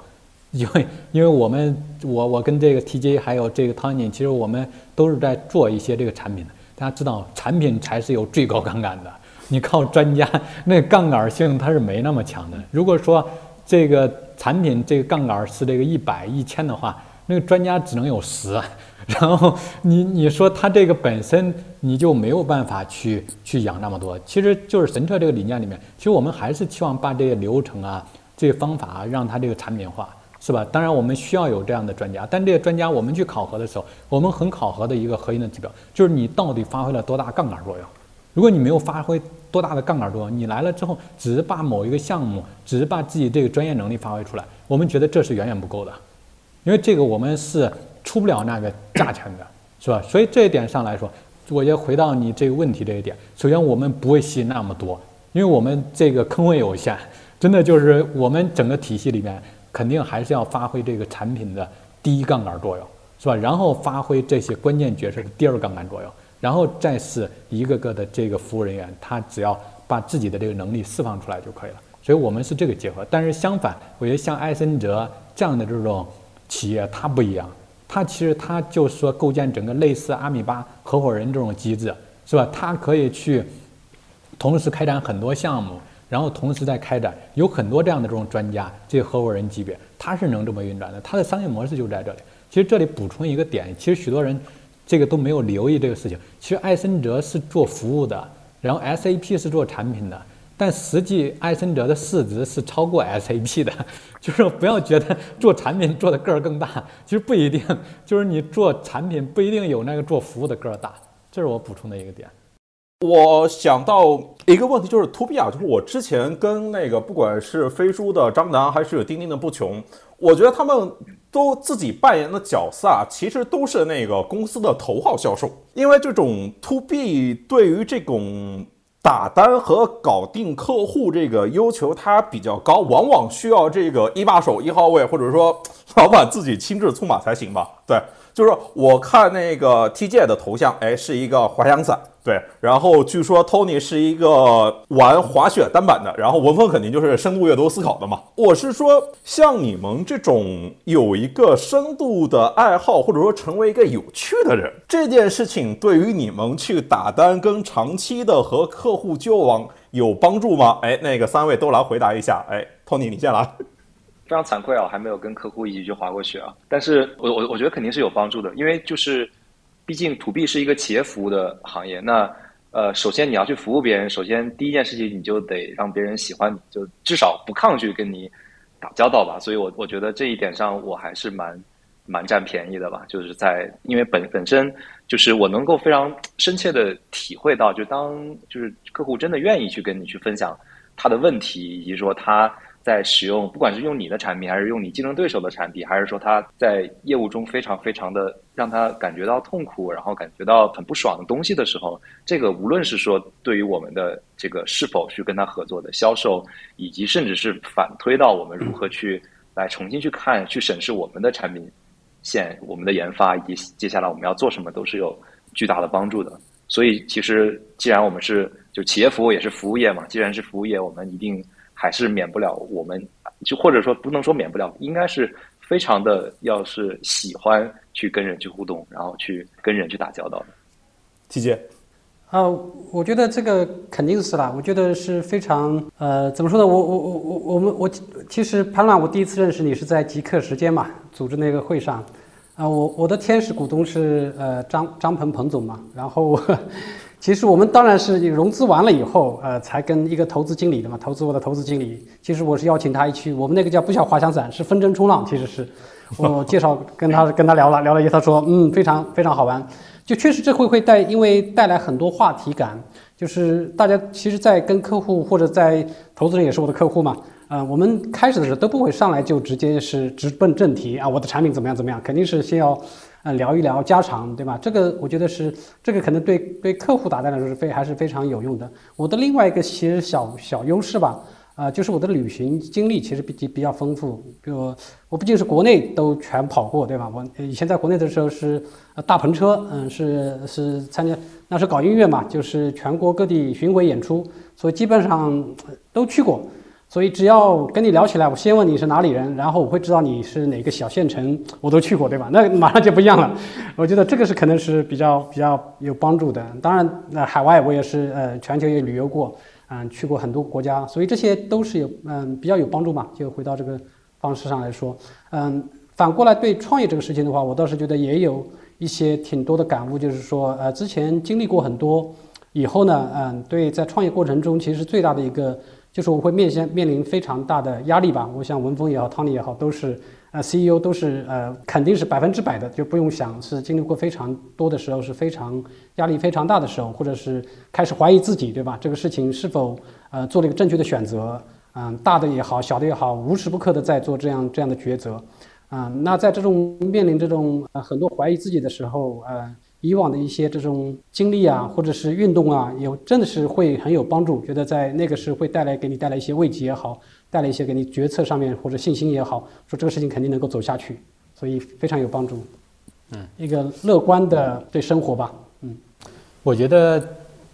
因为因为我们我我跟这个 TJ 还有这个汤尼，其实我们都是在做一些这个产品的。大家知道，产品才是有最高杠杆的，你靠专家那杠杆性它是没那么强的。如果说这个产品这个杠杆是这个一百一千的话，那个专家只能有十。然后你你说他这个本身你就没有办法去去养那么多，其实就是神策这个理念里面，其实我们还是期望把这些流程啊、这些方法啊，让它这个产品化，是吧？当然我们需要有这样的专家，但这些专家我们去考核的时候，我们很考核的一个核心的指标就是你到底发挥了多大杠杆作用。如果你没有发挥多大的杠杆作用，你来了之后只是把某一个项目，只是把自己这个专业能力发挥出来，我们觉得这是远远不够的，因为这个我们是。出不了那个价钱的，是吧？所以这一点上来说，我要回到你这个问题这一点。首先，我们不会吸那么多，因为我们这个坑位有限，真的就是我们整个体系里面肯定还是要发挥这个产品的第一杠杆作用，是吧？然后发挥这些关键角色的第二杠杆作用，然后再是一个个的这个服务人员，他只要把自己的这个能力释放出来就可以了。所以我们是这个结合。但是相反，我觉得像埃森哲这样的这种企业，它不一样。它其实它就是说构建整个类似阿米巴合伙人这种机制，是吧？它可以去同时开展很多项目，然后同时在开展，有很多这样的这种专家，这些合伙人级别，他是能这么运转的。它的商业模式就在这里。其实这里补充一个点，其实许多人这个都没有留意这个事情。其实艾森哲是做服务的，然后 SAP 是做产品的。但实际，艾森哲的市值是超过 SAP 的，就是不要觉得做产品做的个儿更大，其实不一定，就是你做产品不一定有那个做服务的个儿大，这是我补充的一个点。我想到一个问题，就是 To B 啊，就是我之前跟那个不管是飞书的张楠，还是钉钉的不穷，我觉得他们都自己扮演的角色啊，其实都是那个公司的头号销售，因为这种 To B 对于这种。打单和搞定客户这个要求它比较高，往往需要这个一把手一号位，或者说老板自己亲自出马才行吧？对，就是我看那个 TJ 的头像，哎，是一个滑翔伞。对，然后据说 Tony 是一个玩滑雪单板的，然后文峰肯定就是深度阅读思考的嘛。我是说，像你们这种有一个深度的爱好，或者说成为一个有趣的人，这件事情对于你们去打单跟长期的和客户交往有帮助吗？哎，那个三位都来回答一下。哎，Tony 你先来。非常惭愧啊，还没有跟客户一起去滑过雪啊。但是我我我觉得肯定是有帮助的，因为就是。毕竟，to B 是一个企业服务的行业。那，呃，首先你要去服务别人，首先第一件事情你就得让别人喜欢你，就至少不抗拒跟你打交道吧。所以，我我觉得这一点上我还是蛮蛮占便宜的吧。就是在因为本本身就是我能够非常深切的体会到，就当就是客户真的愿意去跟你去分享他的问题，以及说他。在使用，不管是用你的产品，还是用你竞争对手的产品，还是说他在业务中非常非常的让他感觉到痛苦，然后感觉到很不爽的东西的时候，这个无论是说对于我们的这个是否去跟他合作的销售，以及甚至是反推到我们如何去来重新去看、去审视我们的产品线、我们的研发以及接下来我们要做什么，都是有巨大的帮助的。所以，其实既然我们是就企业服务也是服务业嘛，既然是服务业，我们一定。还是免不了，我们就或者说不能说免不了，应该是非常的，要是喜欢去跟人去互动，然后去跟人去打交道的。季姐，啊，我觉得这个肯定是啦，我觉得是非常，呃，怎么说呢？我我我我我们我其实潘乱，我第一次认识你是在极客时间嘛，组织那个会上，啊，我我的天使股东是呃张张鹏彭总嘛，然后。其实我们当然是融资完了以后，呃，才跟一个投资经理的嘛，投资我的投资经理。其实我是邀请他一起，我们那个叫不叫滑翔伞，是风筝冲浪。其实是我介绍跟他 跟他聊了聊了以后，他说嗯，非常非常好玩。就确实这会会带，因为带来很多话题感。就是大家其实，在跟客户或者在投资人也是我的客户嘛，呃，我们开始的时候都不会上来就直接是直奔正题啊，我的产品怎么样怎么样，肯定是先要。啊，聊一聊家常，对吧？这个我觉得是这个可能对对客户打单来说是非还是非常有用的。我的另外一个其实小小优势吧，啊，就是我的旅行经历其实比比较丰富。比如我不仅是国内都全跑过，对吧？我以前在国内的时候是大篷车，嗯，是是参加那是搞音乐嘛，就是全国各地巡回演出，所以基本上都去过。所以只要跟你聊起来，我先问你是哪里人，然后我会知道你是哪个小县城，我都去过，对吧？那马上就不一样了。我觉得这个是可能是比较比较有帮助的。当然，那海外我也是呃全球也旅游过，嗯，去过很多国家，所以这些都是有嗯比较有帮助嘛。就回到这个方式上来说，嗯，反过来对创业这个事情的话，我倒是觉得也有一些挺多的感悟，就是说呃之前经历过很多，以后呢，嗯，对在创业过程中其实最大的一个。就是我会面先面临非常大的压力吧。我想文峰也好，Tony 也好，都是呃 CEO 都是呃肯定是百分之百的，就不用想是经历过非常多的时候是非常压力非常大的时候，或者是开始怀疑自己，对吧？这个事情是否呃做了一个正确的选择？嗯，大的也好，小的也好，无时不刻的在做这样这样的抉择。啊，那在这种面临这种呃很多怀疑自己的时候，呃。以往的一些这种经历啊，或者是运动啊，有真的是会很有帮助。觉得在那个是会带来给你带来一些慰藉也好，带来一些给你决策上面或者信心也好，说这个事情肯定能够走下去，所以非常有帮助。嗯，一个乐观的对生活吧。嗯，我觉得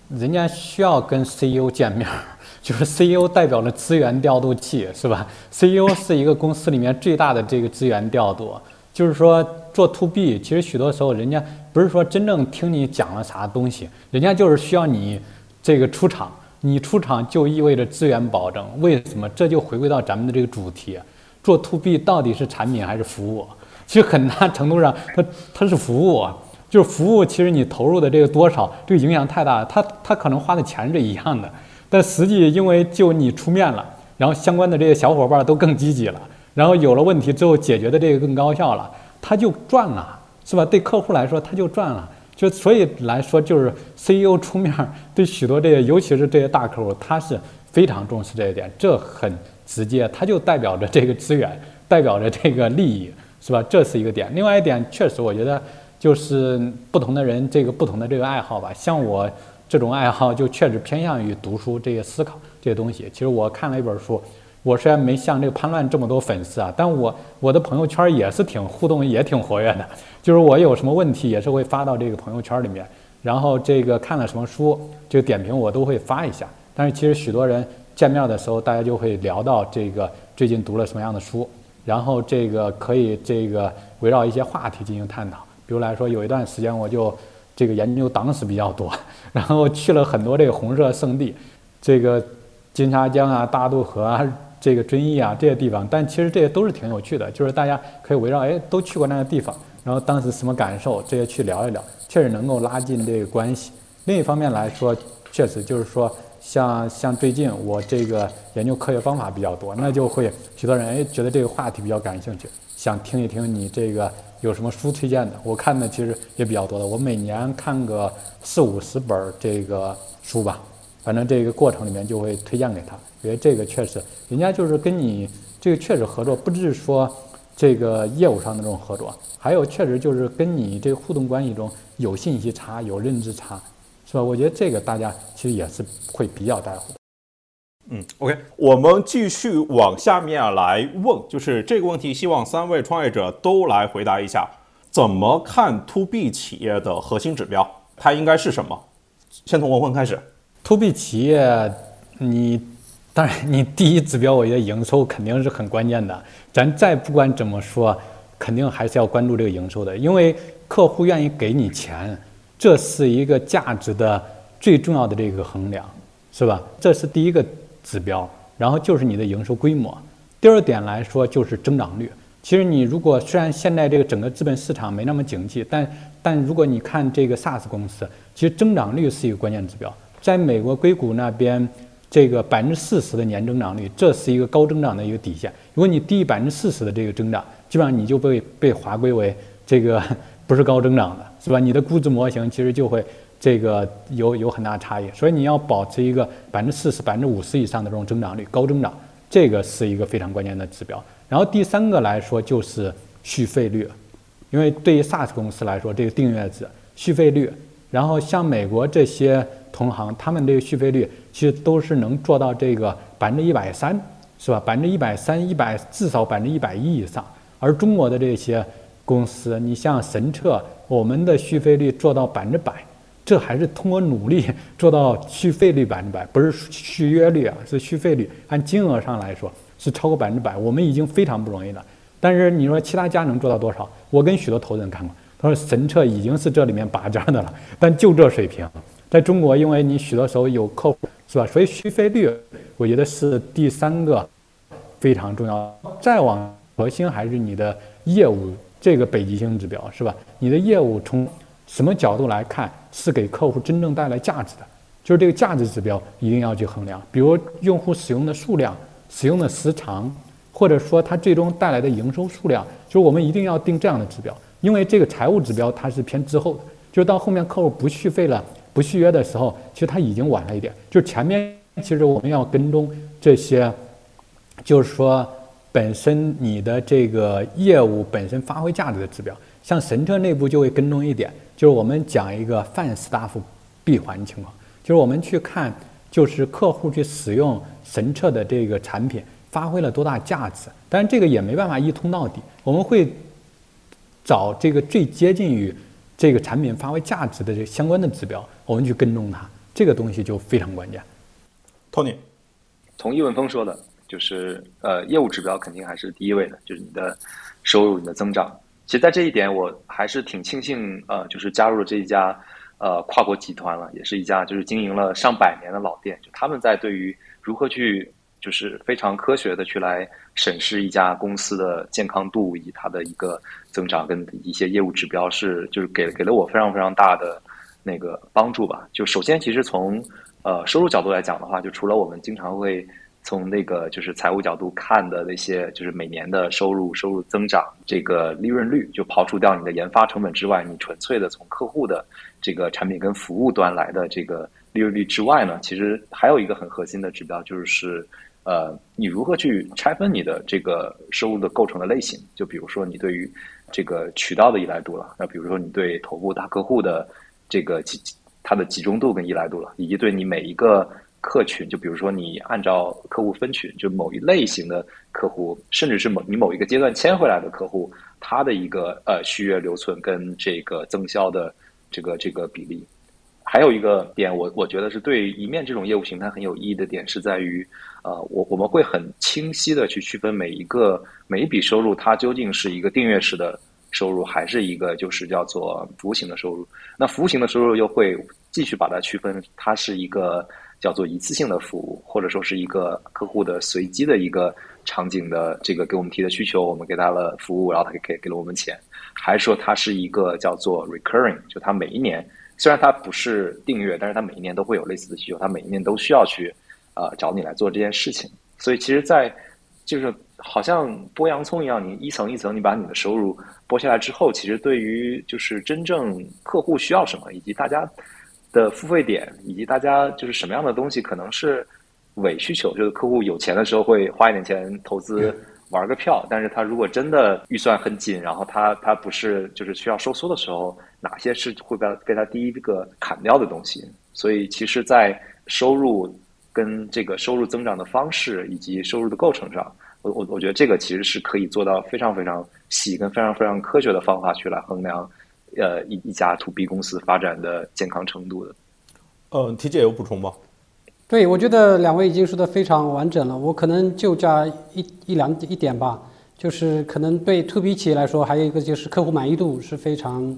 人家需要跟 CEO 见面，就是 CEO 代表了资源调度器，是吧？CEO 是一个公司里面最大的这个资源调度，就是说。做 to B，其实许多时候人家不是说真正听你讲了啥东西，人家就是需要你这个出场。你出场就意味着资源保证。为什么？这就回归到咱们的这个主题：做 to B 到底是产品还是服务？其实很大程度上，它它是服务，就是服务。其实你投入的这个多少，这个影响太大。他他可能花的钱是一样的，但实际因为就你出面了，然后相关的这些小伙伴都更积极了，然后有了问题之后解决的这个更高效了。他就赚了，是吧？对客户来说，他就赚了。就所以来说，就是 CEO 出面对许多这些，尤其是这些大客户，他是非常重视这一点。这很直接，他就代表着这个资源，代表着这个利益，是吧？这是一个点。另外一点，确实我觉得就是不同的人这个不同的这个爱好吧。像我这种爱好就确实偏向于读书这些思考这些东西。其实我看了一本书，我虽然没像这个潘乱这么多粉丝啊，但我我的朋友圈也是挺互动，也挺活跃的。就是我有什么问题，也是会发到这个朋友圈里面。然后这个看了什么书，这个点评我都会发一下。但是其实许多人见面的时候，大家就会聊到这个最近读了什么样的书，然后这个可以这个围绕一些话题进行探讨。比如来说，有一段时间我就这个研究党史比较多，然后去了很多这个红色圣地，这个金沙江啊、大渡河啊、这个遵义啊这些地方。但其实这些都是挺有趣的，就是大家可以围绕哎都去过那个地方。然后当时什么感受，这些去聊一聊，确实能够拉近这个关系。另一方面来说，确实就是说，像像最近我这个研究科学方法比较多，那就会许多人哎觉得这个话题比较感兴趣，想听一听你这个有什么书推荐的。我看的其实也比较多的，我每年看个四五十本这个书吧，反正这个过程里面就会推荐给他，因为这个确实人家就是跟你这个确实合作，不只是说。这个业务上的这种合作，还有确实就是跟你这个互动关系中有信息差、有认知差，是吧？我觉得这个大家其实也是会比较在乎。嗯，OK，我们继续往下面来问，就是这个问题，希望三位创业者都来回答一下：怎么看 To B 企业的核心指标？它应该是什么？先从文文开始。To B 企业，你。当然，你第一指标，我觉得营收肯定是很关键的。咱再不管怎么说，肯定还是要关注这个营收的，因为客户愿意给你钱，这是一个价值的最重要的这个衡量，是吧？这是第一个指标。然后就是你的营收规模。第二点来说就是增长率。其实你如果虽然现在这个整个资本市场没那么景气，但但如果你看这个 SaaS 公司，其实增长率是一个关键指标。在美国硅谷那边。这个百分之四十的年增长率，这是一个高增长的一个底线。如果你低于百分之四十的这个增长，基本上你就被被划归为这个 不是高增长的，是吧？你的估值模型其实就会这个有有很大差异。所以你要保持一个百分之四十、百分之五十以上的这种增长率，高增长，这个是一个非常关键的指标。然后第三个来说就是续费率，因为对于 SaaS 公司来说，这个订阅制续费率，然后像美国这些。同行，他们这个续费率其实都是能做到这个百分之一百三，是吧？百分之一百三、一百至少百分之一百一以上。而中国的这些公司，你像神策，我们的续费率做到百分之百，这还是通过努力做到续费率百分之百，不是续约率啊，是续费率。按金额上来说是超过百分之百，我们已经非常不容易了。但是你说其他家能做到多少？我跟许多投资人看过，他说神策已经是这里面拔尖的了，但就这水平。在中国，因为你许多时候有客户，是吧？所以续费率，我觉得是第三个非常重要。再往核心还是你的业务这个北极星指标，是吧？你的业务从什么角度来看是给客户真正带来价值的？就是这个价值指标一定要去衡量。比如用户使用的数量、使用的时长，或者说它最终带来的营收数量，就是我们一定要定这样的指标。因为这个财务指标它是偏滞后的，就是到后面客户不续费了。不续约的时候，其实它已经晚了一点。就是前面其实我们要跟踪这些，就是说本身你的这个业务本身发挥价值的指标。像神策内部就会跟踪一点，就是我们讲一个泛 staff 闭环情况，就是我们去看，就是客户去使用神策的这个产品发挥了多大价值。但是这个也没办法一通到底，我们会找这个最接近于。这个产品发挥价值的这相关的指标，我们去跟踪它，这个东西就非常关键。Tony，同易文峰说的，就是呃，业务指标肯定还是第一位的，就是你的收入、你的增长。其实，在这一点，我还是挺庆幸，呃，就是加入了这一家呃跨国集团了，也是一家就是经营了上百年的老店，就他们在对于如何去。就是非常科学的去来审视一家公司的健康度，以及它的一个增长跟一些业务指标，是就是给给了我非常非常大的那个帮助吧。就首先，其实从呃收入角度来讲的话，就除了我们经常会从那个就是财务角度看的那些，就是每年的收入、收入增长、这个利润率，就刨除掉你的研发成本之外，你纯粹的从客户的这个产品跟服务端来的这个利润率之外呢，其实还有一个很核心的指标就是。呃，你如何去拆分你的这个收入的构成的类型？就比如说你对于这个渠道的依赖度了，那比如说你对头部大客户的这个集它的集中度跟依赖度了，以及对你每一个客群，就比如说你按照客户分群，就某一类型的客户，甚至是某你某一个阶段签回来的客户，它的一个呃续约留存跟这个增销的这个这个比例。还有一个点，我我觉得是对一面这种业务形态很有意义的点，是在于，呃，我我们会很清晰的去区分每一个每一笔收入，它究竟是一个订阅式的收入，还是一个就是叫做服务型的收入。那服务型的收入又会继续把它区分，它是一个叫做一次性的服务，或者说是一个客户的随机的一个场景的这个给我们提的需求，我们给他了服务，然后他给给给了我们钱，还是说它是一个叫做 recurring，就它每一年。虽然它不是订阅，但是它每一年都会有类似的需求，它每一年都需要去，呃，找你来做这件事情。所以其实，在就是好像剥洋葱一样，你一层一层，你把你的收入剥下来之后，其实对于就是真正客户需要什么，以及大家的付费点，以及大家就是什么样的东西，可能是伪需求，就是客户有钱的时候会花一点钱投资。玩个票，但是他如果真的预算很紧，然后他他不是就是需要收缩的时候，哪些是会被被他第一个砍掉的东西？所以其实，在收入跟这个收入增长的方式以及收入的构成上，我我我觉得这个其实是可以做到非常非常细跟非常非常科学的方法去来衡量，呃一一家 to B 公司发展的健康程度的。嗯，T 姐有补充吗？对，我觉得两位已经说的非常完整了。我可能就加一一两一点吧，就是可能对 to B 企业来说，还有一个就是客户满意度是非常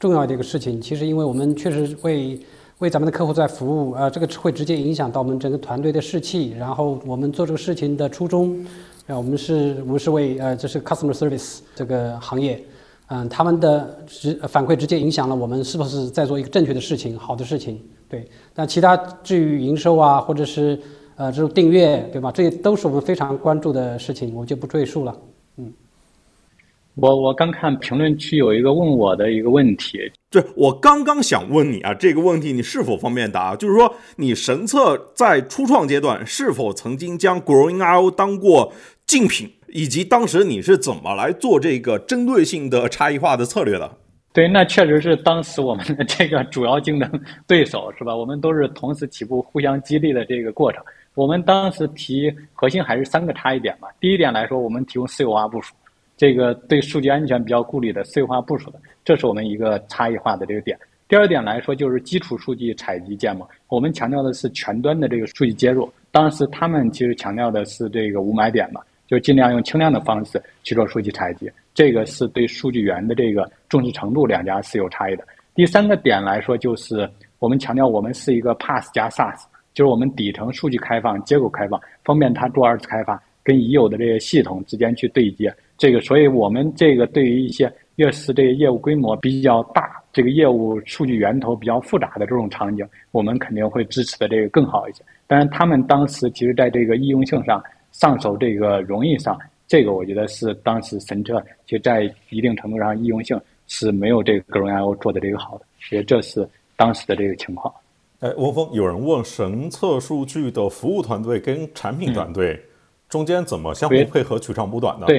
重要的一个事情。其实，因为我们确实为为咱们的客户在服务，呃，这个会直接影响到我们整个团队的士气，然后我们做这个事情的初衷，啊，我们是我们是为呃，这是 customer service 这个行业。嗯，他们的直反馈直接影响了我们是不是在做一个正确的事情、好的事情。对，那其他至于营收啊，或者是呃这种订阅，对吧？这些都是我们非常关注的事情，我就不赘述了。嗯，我我刚看评论区有一个问我的一个问题，这我刚刚想问你啊，这个问题你是否方便答？就是说，你神策在初创阶段是否曾经将 Growing IO 当过竞品？以及当时你是怎么来做这个针对性的差异化的策略的？对，那确实是当时我们的这个主要竞争对手，是吧？我们都是同时起步，互相激励的这个过程。我们当时提核心还是三个差异点嘛。第一点来说，我们提供私有化部署，这个对数据安全比较顾虑的私有化部署的，这是我们一个差异化的这个点。第二点来说，就是基础数据采集建模，我们强调的是全端的这个数据接入。当时他们其实强调的是这个无买点嘛。就尽量用轻量的方式去做数据采集，这个是对数据源的这个重视程度，两家是有差异的。第三个点来说，就是我们强调我们是一个 PaaS 加 SaaS，就是我们底层数据开放、接口开放，方便它做二次开发，跟已有的这些系统之间去对接。这个，所以我们这个对于一些越是这个业务规模比较大、这个业务数据源头比较复杂的这种场景，我们肯定会支持的这个更好一些。当然，他们当时其实在这个易用性上。上手这个容易上，这个我觉得是当时神车其实在一定程度上易用性是没有这个 Growing IO 做的这个好的，所以这是当时的这个情况。哎，汪峰，有人问神策数据的服务团队跟产品团队中间怎么相互配合、取长补短呢？对，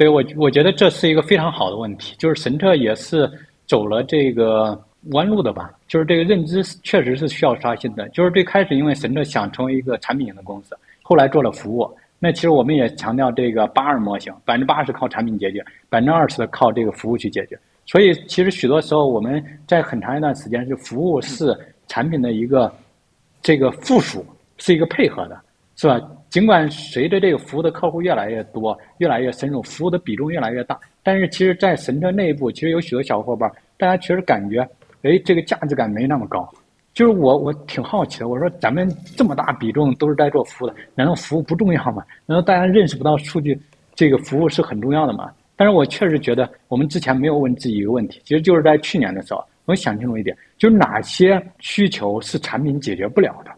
对我我觉得这是一个非常好的问题，就是神策也是走了这个弯路的吧，就是这个认知确实是需要刷新的。就是最开始因为神策想成为一个产品型的公司，后来做了服务。那其实我们也强调这个八二模型，百分之八十靠产品解决，百分之二十的靠这个服务去解决。所以其实许多时候我们在很长一段时间是服务是产品的一个这个附属，是一个配合的，是吧？尽管随着这个服务的客户越来越多，越来越深入，服务的比重越来越大，但是其实，在神车内部，其实有许多小伙伴，大家确实感觉，哎，这个价值感没那么高。就是我，我挺好奇的。我说，咱们这么大比重都是在做服务的，难道服务不重要吗？难道大家认识不到数据这个服务是很重要的吗？但是我确实觉得，我们之前没有问自己一个问题，其实就是在去年的时候，我想清楚一点，就是哪些需求是产品解决不了的，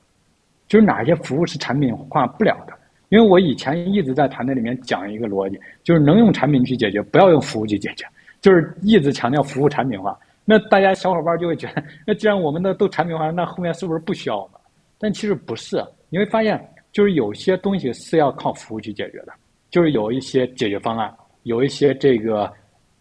就是哪些服务是产品化不了的。因为我以前一直在团队里面讲一个逻辑，就是能用产品去解决，不要用服务去解决，就是一直强调服务产品化。那大家小伙伴就会觉得，那既然我们的都产品化，那后面是不是不需要我们？但其实不是，你会发现，就是有些东西是要靠服务去解决的，就是有一些解决方案，有一些这个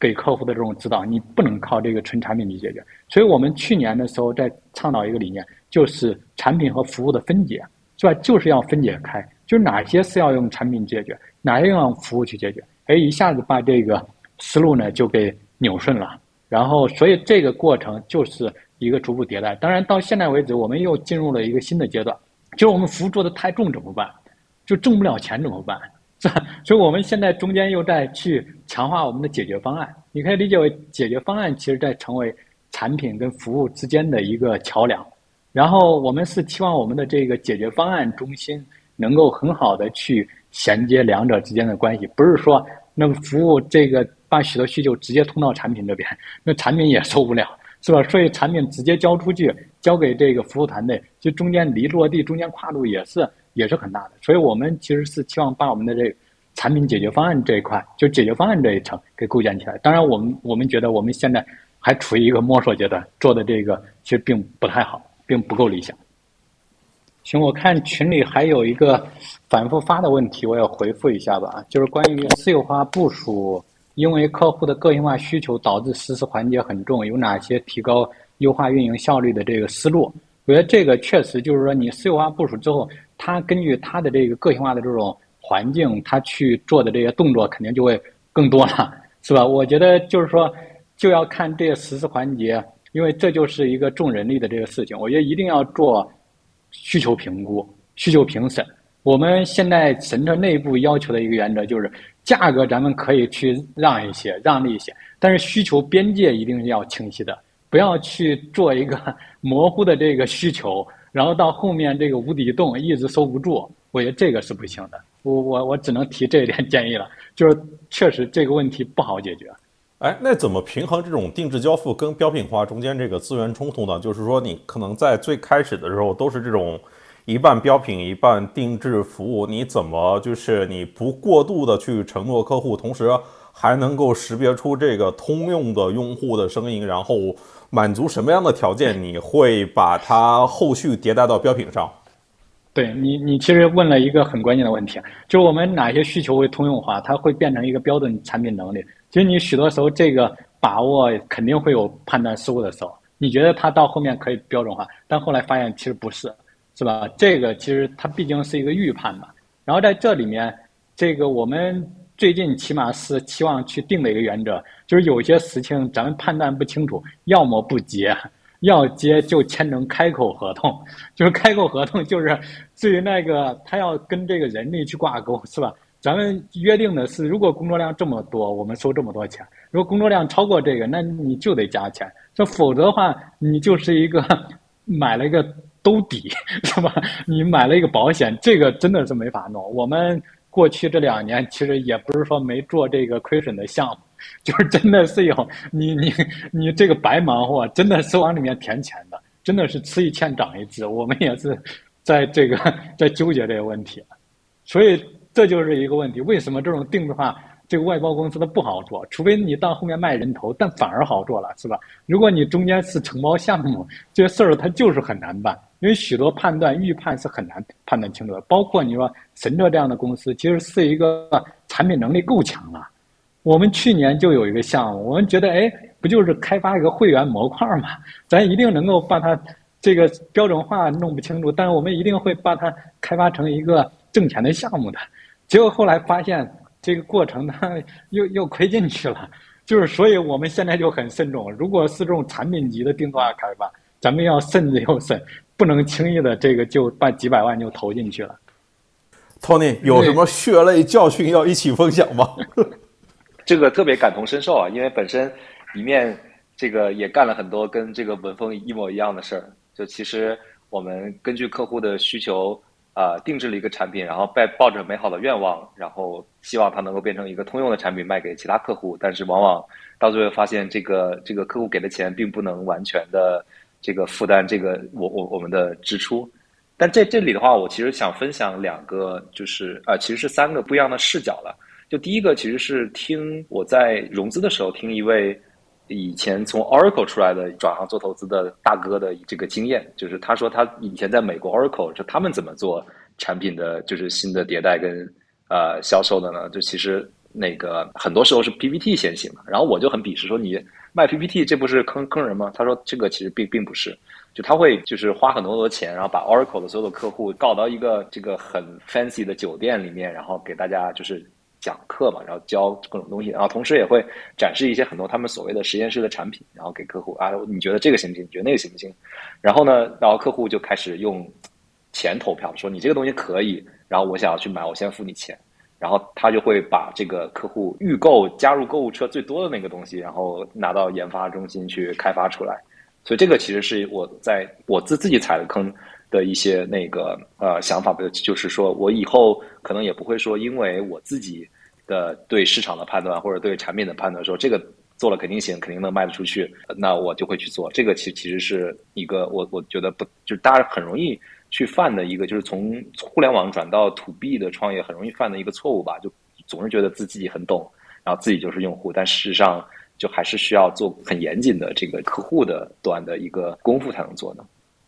给客户的这种指导，你不能靠这个纯产品去解决。所以我们去年的时候在倡导一个理念，就是产品和服务的分解，是吧？就是要分解开，就是哪些是要用产品解决，哪些用服务去解决。哎，一下子把这个思路呢就给扭顺了。然后，所以这个过程就是一个逐步迭代。当然，到现在为止，我们又进入了一个新的阶段，就是我们服务做的太重怎么办？就挣不了钱怎么办？是吧？所以我们现在中间又在去强化我们的解决方案。你可以理解为解决方案，其实在成为产品跟服务之间的一个桥梁。然后我们是期望我们的这个解决方案中心能够很好的去衔接两者之间的关系，不是说那么服务这个把许多需求直接通到产品这边，那产品也受不了，是吧？所以产品直接交出去，交给这个服务团队，就中间离落地中间跨度也是。也是很大的，所以我们其实是期望把我们的这个产品解决方案这一块，就解决方案这一层给构建起来。当然，我们我们觉得我们现在还处于一个摸索阶段，做的这个其实并不太好，并不够理想。行，我看群里还有一个反复发的问题，我要回复一下吧，就是关于私有化部署，因为客户的个性化需求导致实施环节很重，有哪些提高优化运营效率的这个思路？我觉得这个确实就是说，你私有化部署之后。他根据他的这个个性化的这种环境，他去做的这些动作肯定就会更多了，是吧？我觉得就是说，就要看这些实施环节，因为这就是一个重人力的这个事情。我觉得一定要做需求评估、需求评审。我们现在神车内部要求的一个原则就是，价格咱们可以去让一些、让利一些，但是需求边界一定要清晰的，不要去做一个 模糊的这个需求。然后到后面这个无底洞一直收不住，我觉得这个是不行的。我我我只能提这一点建议了，就是确实这个问题不好解决。哎，那怎么平衡这种定制交付跟标品化中间这个资源冲突呢？就是说你可能在最开始的时候都是这种一半标品一半定制服务，你怎么就是你不过度的去承诺客户，同时还能够识别出这个通用的用户的声音，然后。满足什么样的条件，你会把它后续迭代到标品上？对你，你其实问了一个很关键的问题，就是我们哪些需求会通用化，它会变成一个标准产品能力。其实你许多时候这个把握肯定会有判断失误的时候，你觉得它到后面可以标准化，但后来发现其实不是，是吧？这个其实它毕竟是一个预判嘛。然后在这里面，这个我们。最近起码是期望去定的一个原则，就是有些事情咱们判断不清楚，要么不接，要接就签成开口合同。就是开口合同，就是至于那个他要跟这个人力去挂钩，是吧？咱们约定的是，如果工作量这么多，我们收这么多钱；如果工作量超过这个，那你就得加钱。这否则的话，你就是一个买了一个兜底，是吧？你买了一个保险，这个真的是没法弄。我们。过去这两年，其实也不是说没做这个亏损的项目，就是真的是有你你你这个白忙活，真的是往里面填钱的，真的是吃一堑长一智。我们也是在这个在纠结这个问题，所以这就是一个问题：为什么这种定制化这个外包公司它不好做？除非你到后面卖人头，但反而好做了，是吧？如果你中间是承包项目，这事儿它就是很难办。因为许多判断预判是很难判断清楚的，包括你说神车这样的公司，其实是一个产品能力够强了。我们去年就有一个项目，我们觉得，哎，不就是开发一个会员模块嘛？咱一定能够把它这个标准化弄不清楚，但是我们一定会把它开发成一个挣钱的项目的。结果后来发现这个过程呢，又又亏进去了。就是所以我们现在就很慎重，如果是这种产品级的定制化开发，咱们要慎之又慎。不能轻易的这个就把几百万就投进去了。Tony 有什么血泪教训要一起分享吗？这个特别感同身受啊，因为本身里面这个也干了很多跟这个文峰一模一样的事儿。就其实我们根据客户的需求啊，定制了一个产品，然后抱抱着美好的愿望，然后希望它能够变成一个通用的产品卖给其他客户。但是往往到最后发现，这个这个客户给的钱并不能完全的。这个负担，这个我我我们的支出，但在这里的话，我其实想分享两个，就是啊，其实是三个不一样的视角了。就第一个，其实是听我在融资的时候听一位以前从 Oracle 出来的转行做投资的大哥的这个经验，就是他说他以前在美国 Oracle 就他们怎么做产品的就是新的迭代跟呃销售的呢？就其实那个很多时候是 PPT 先行嘛，然后我就很鄙视说你卖 PPT 这不是坑坑人吗？他说这个其实并并不是，就他会就是花很多很多钱，然后把 Oracle 的所有的客户告到一个这个很 fancy 的酒店里面，然后给大家就是讲课嘛，然后教各种东西，然后同时也会展示一些很多他们所谓的实验室的产品，然后给客户啊，你觉得这个行不行？你觉得那个行不行？然后呢，然后客户就开始用钱投票，说你这个东西可以，然后我想要去买，我先付你钱。然后他就会把这个客户预购加入购物车最多的那个东西，然后拿到研发中心去开发出来。所以这个其实是我在我自自己踩的坑的一些那个呃想法，就是说我以后可能也不会说，因为我自己的对市场的判断或者对产品的判断，说这个做了肯定行，肯定能卖得出去，那我就会去做。这个其其实是一个我我觉得不就是大家很容易。去犯的一个就是从互联网转到 to B 的创业很容易犯的一个错误吧，就总是觉得自己很懂，然后自己就是用户，但事实上就还是需要做很严谨的这个客户的端的一个功夫才能做的。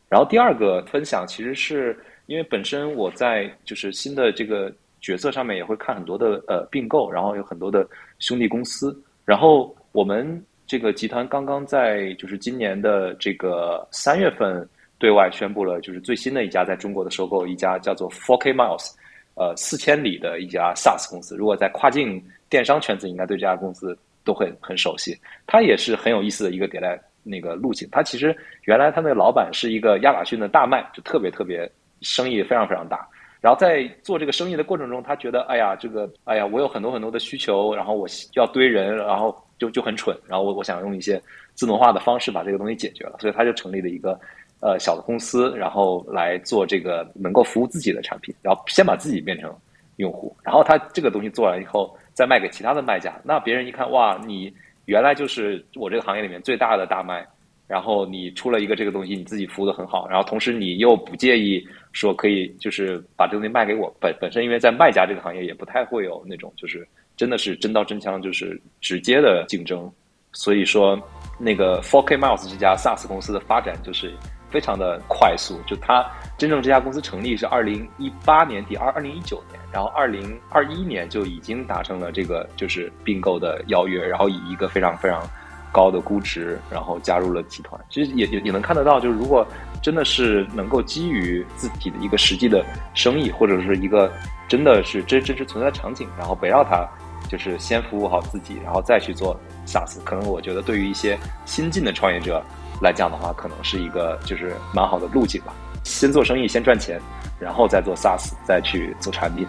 然后第二个分享其实是因为本身我在就是新的这个角色上面也会看很多的呃并购，然后有很多的兄弟公司，然后我们这个集团刚刚在就是今年的这个三月份。对外宣布了，就是最新的一家在中国的收购，一家叫做 Four K Miles，呃，四千里的一家 SaaS 公司。如果在跨境电商圈子，应该对这家公司都会很熟悉。它也是很有意思的一个迭代那个路径。它其实原来它那个老板是一个亚马逊的大卖，就特别特别生意非常非常大。然后在做这个生意的过程中，他觉得，哎呀，这个，哎呀，我有很多很多的需求，然后我要堆人，然后就就很蠢。然后我我想用一些自动化的方式把这个东西解决了，所以他就成立了一个。呃，小的公司，然后来做这个能够服务自己的产品，然后先把自己变成用户，然后他这个东西做完以后，再卖给其他的卖家。那别人一看，哇，你原来就是我这个行业里面最大的大卖，然后你出了一个这个东西，你自己服务的很好，然后同时你又不介意说可以就是把这东西卖给我。本本身因为在卖家这个行业也不太会有那种就是真的是真刀真枪就是直接的竞争，所以说那个 Four K Miles 这家 SaaS 公司的发展就是。非常的快速，就它真正这家公司成立是二零一八年底，二二零一九年，然后二零二一年就已经达成了这个就是并购的邀约，然后以一个非常非常高的估值，然后加入了集团。其实也也也能看得到，就是如果真的是能够基于自己的一个实际的生意，或者是一个真的是真真实存在的场景，然后围绕它，就是先服务好自己，然后再去做 SaaS，可能我觉得对于一些新进的创业者。来讲的话，可能是一个就是蛮好的路径吧。先做生意，先赚钱，然后再做 SaaS，再去做产品。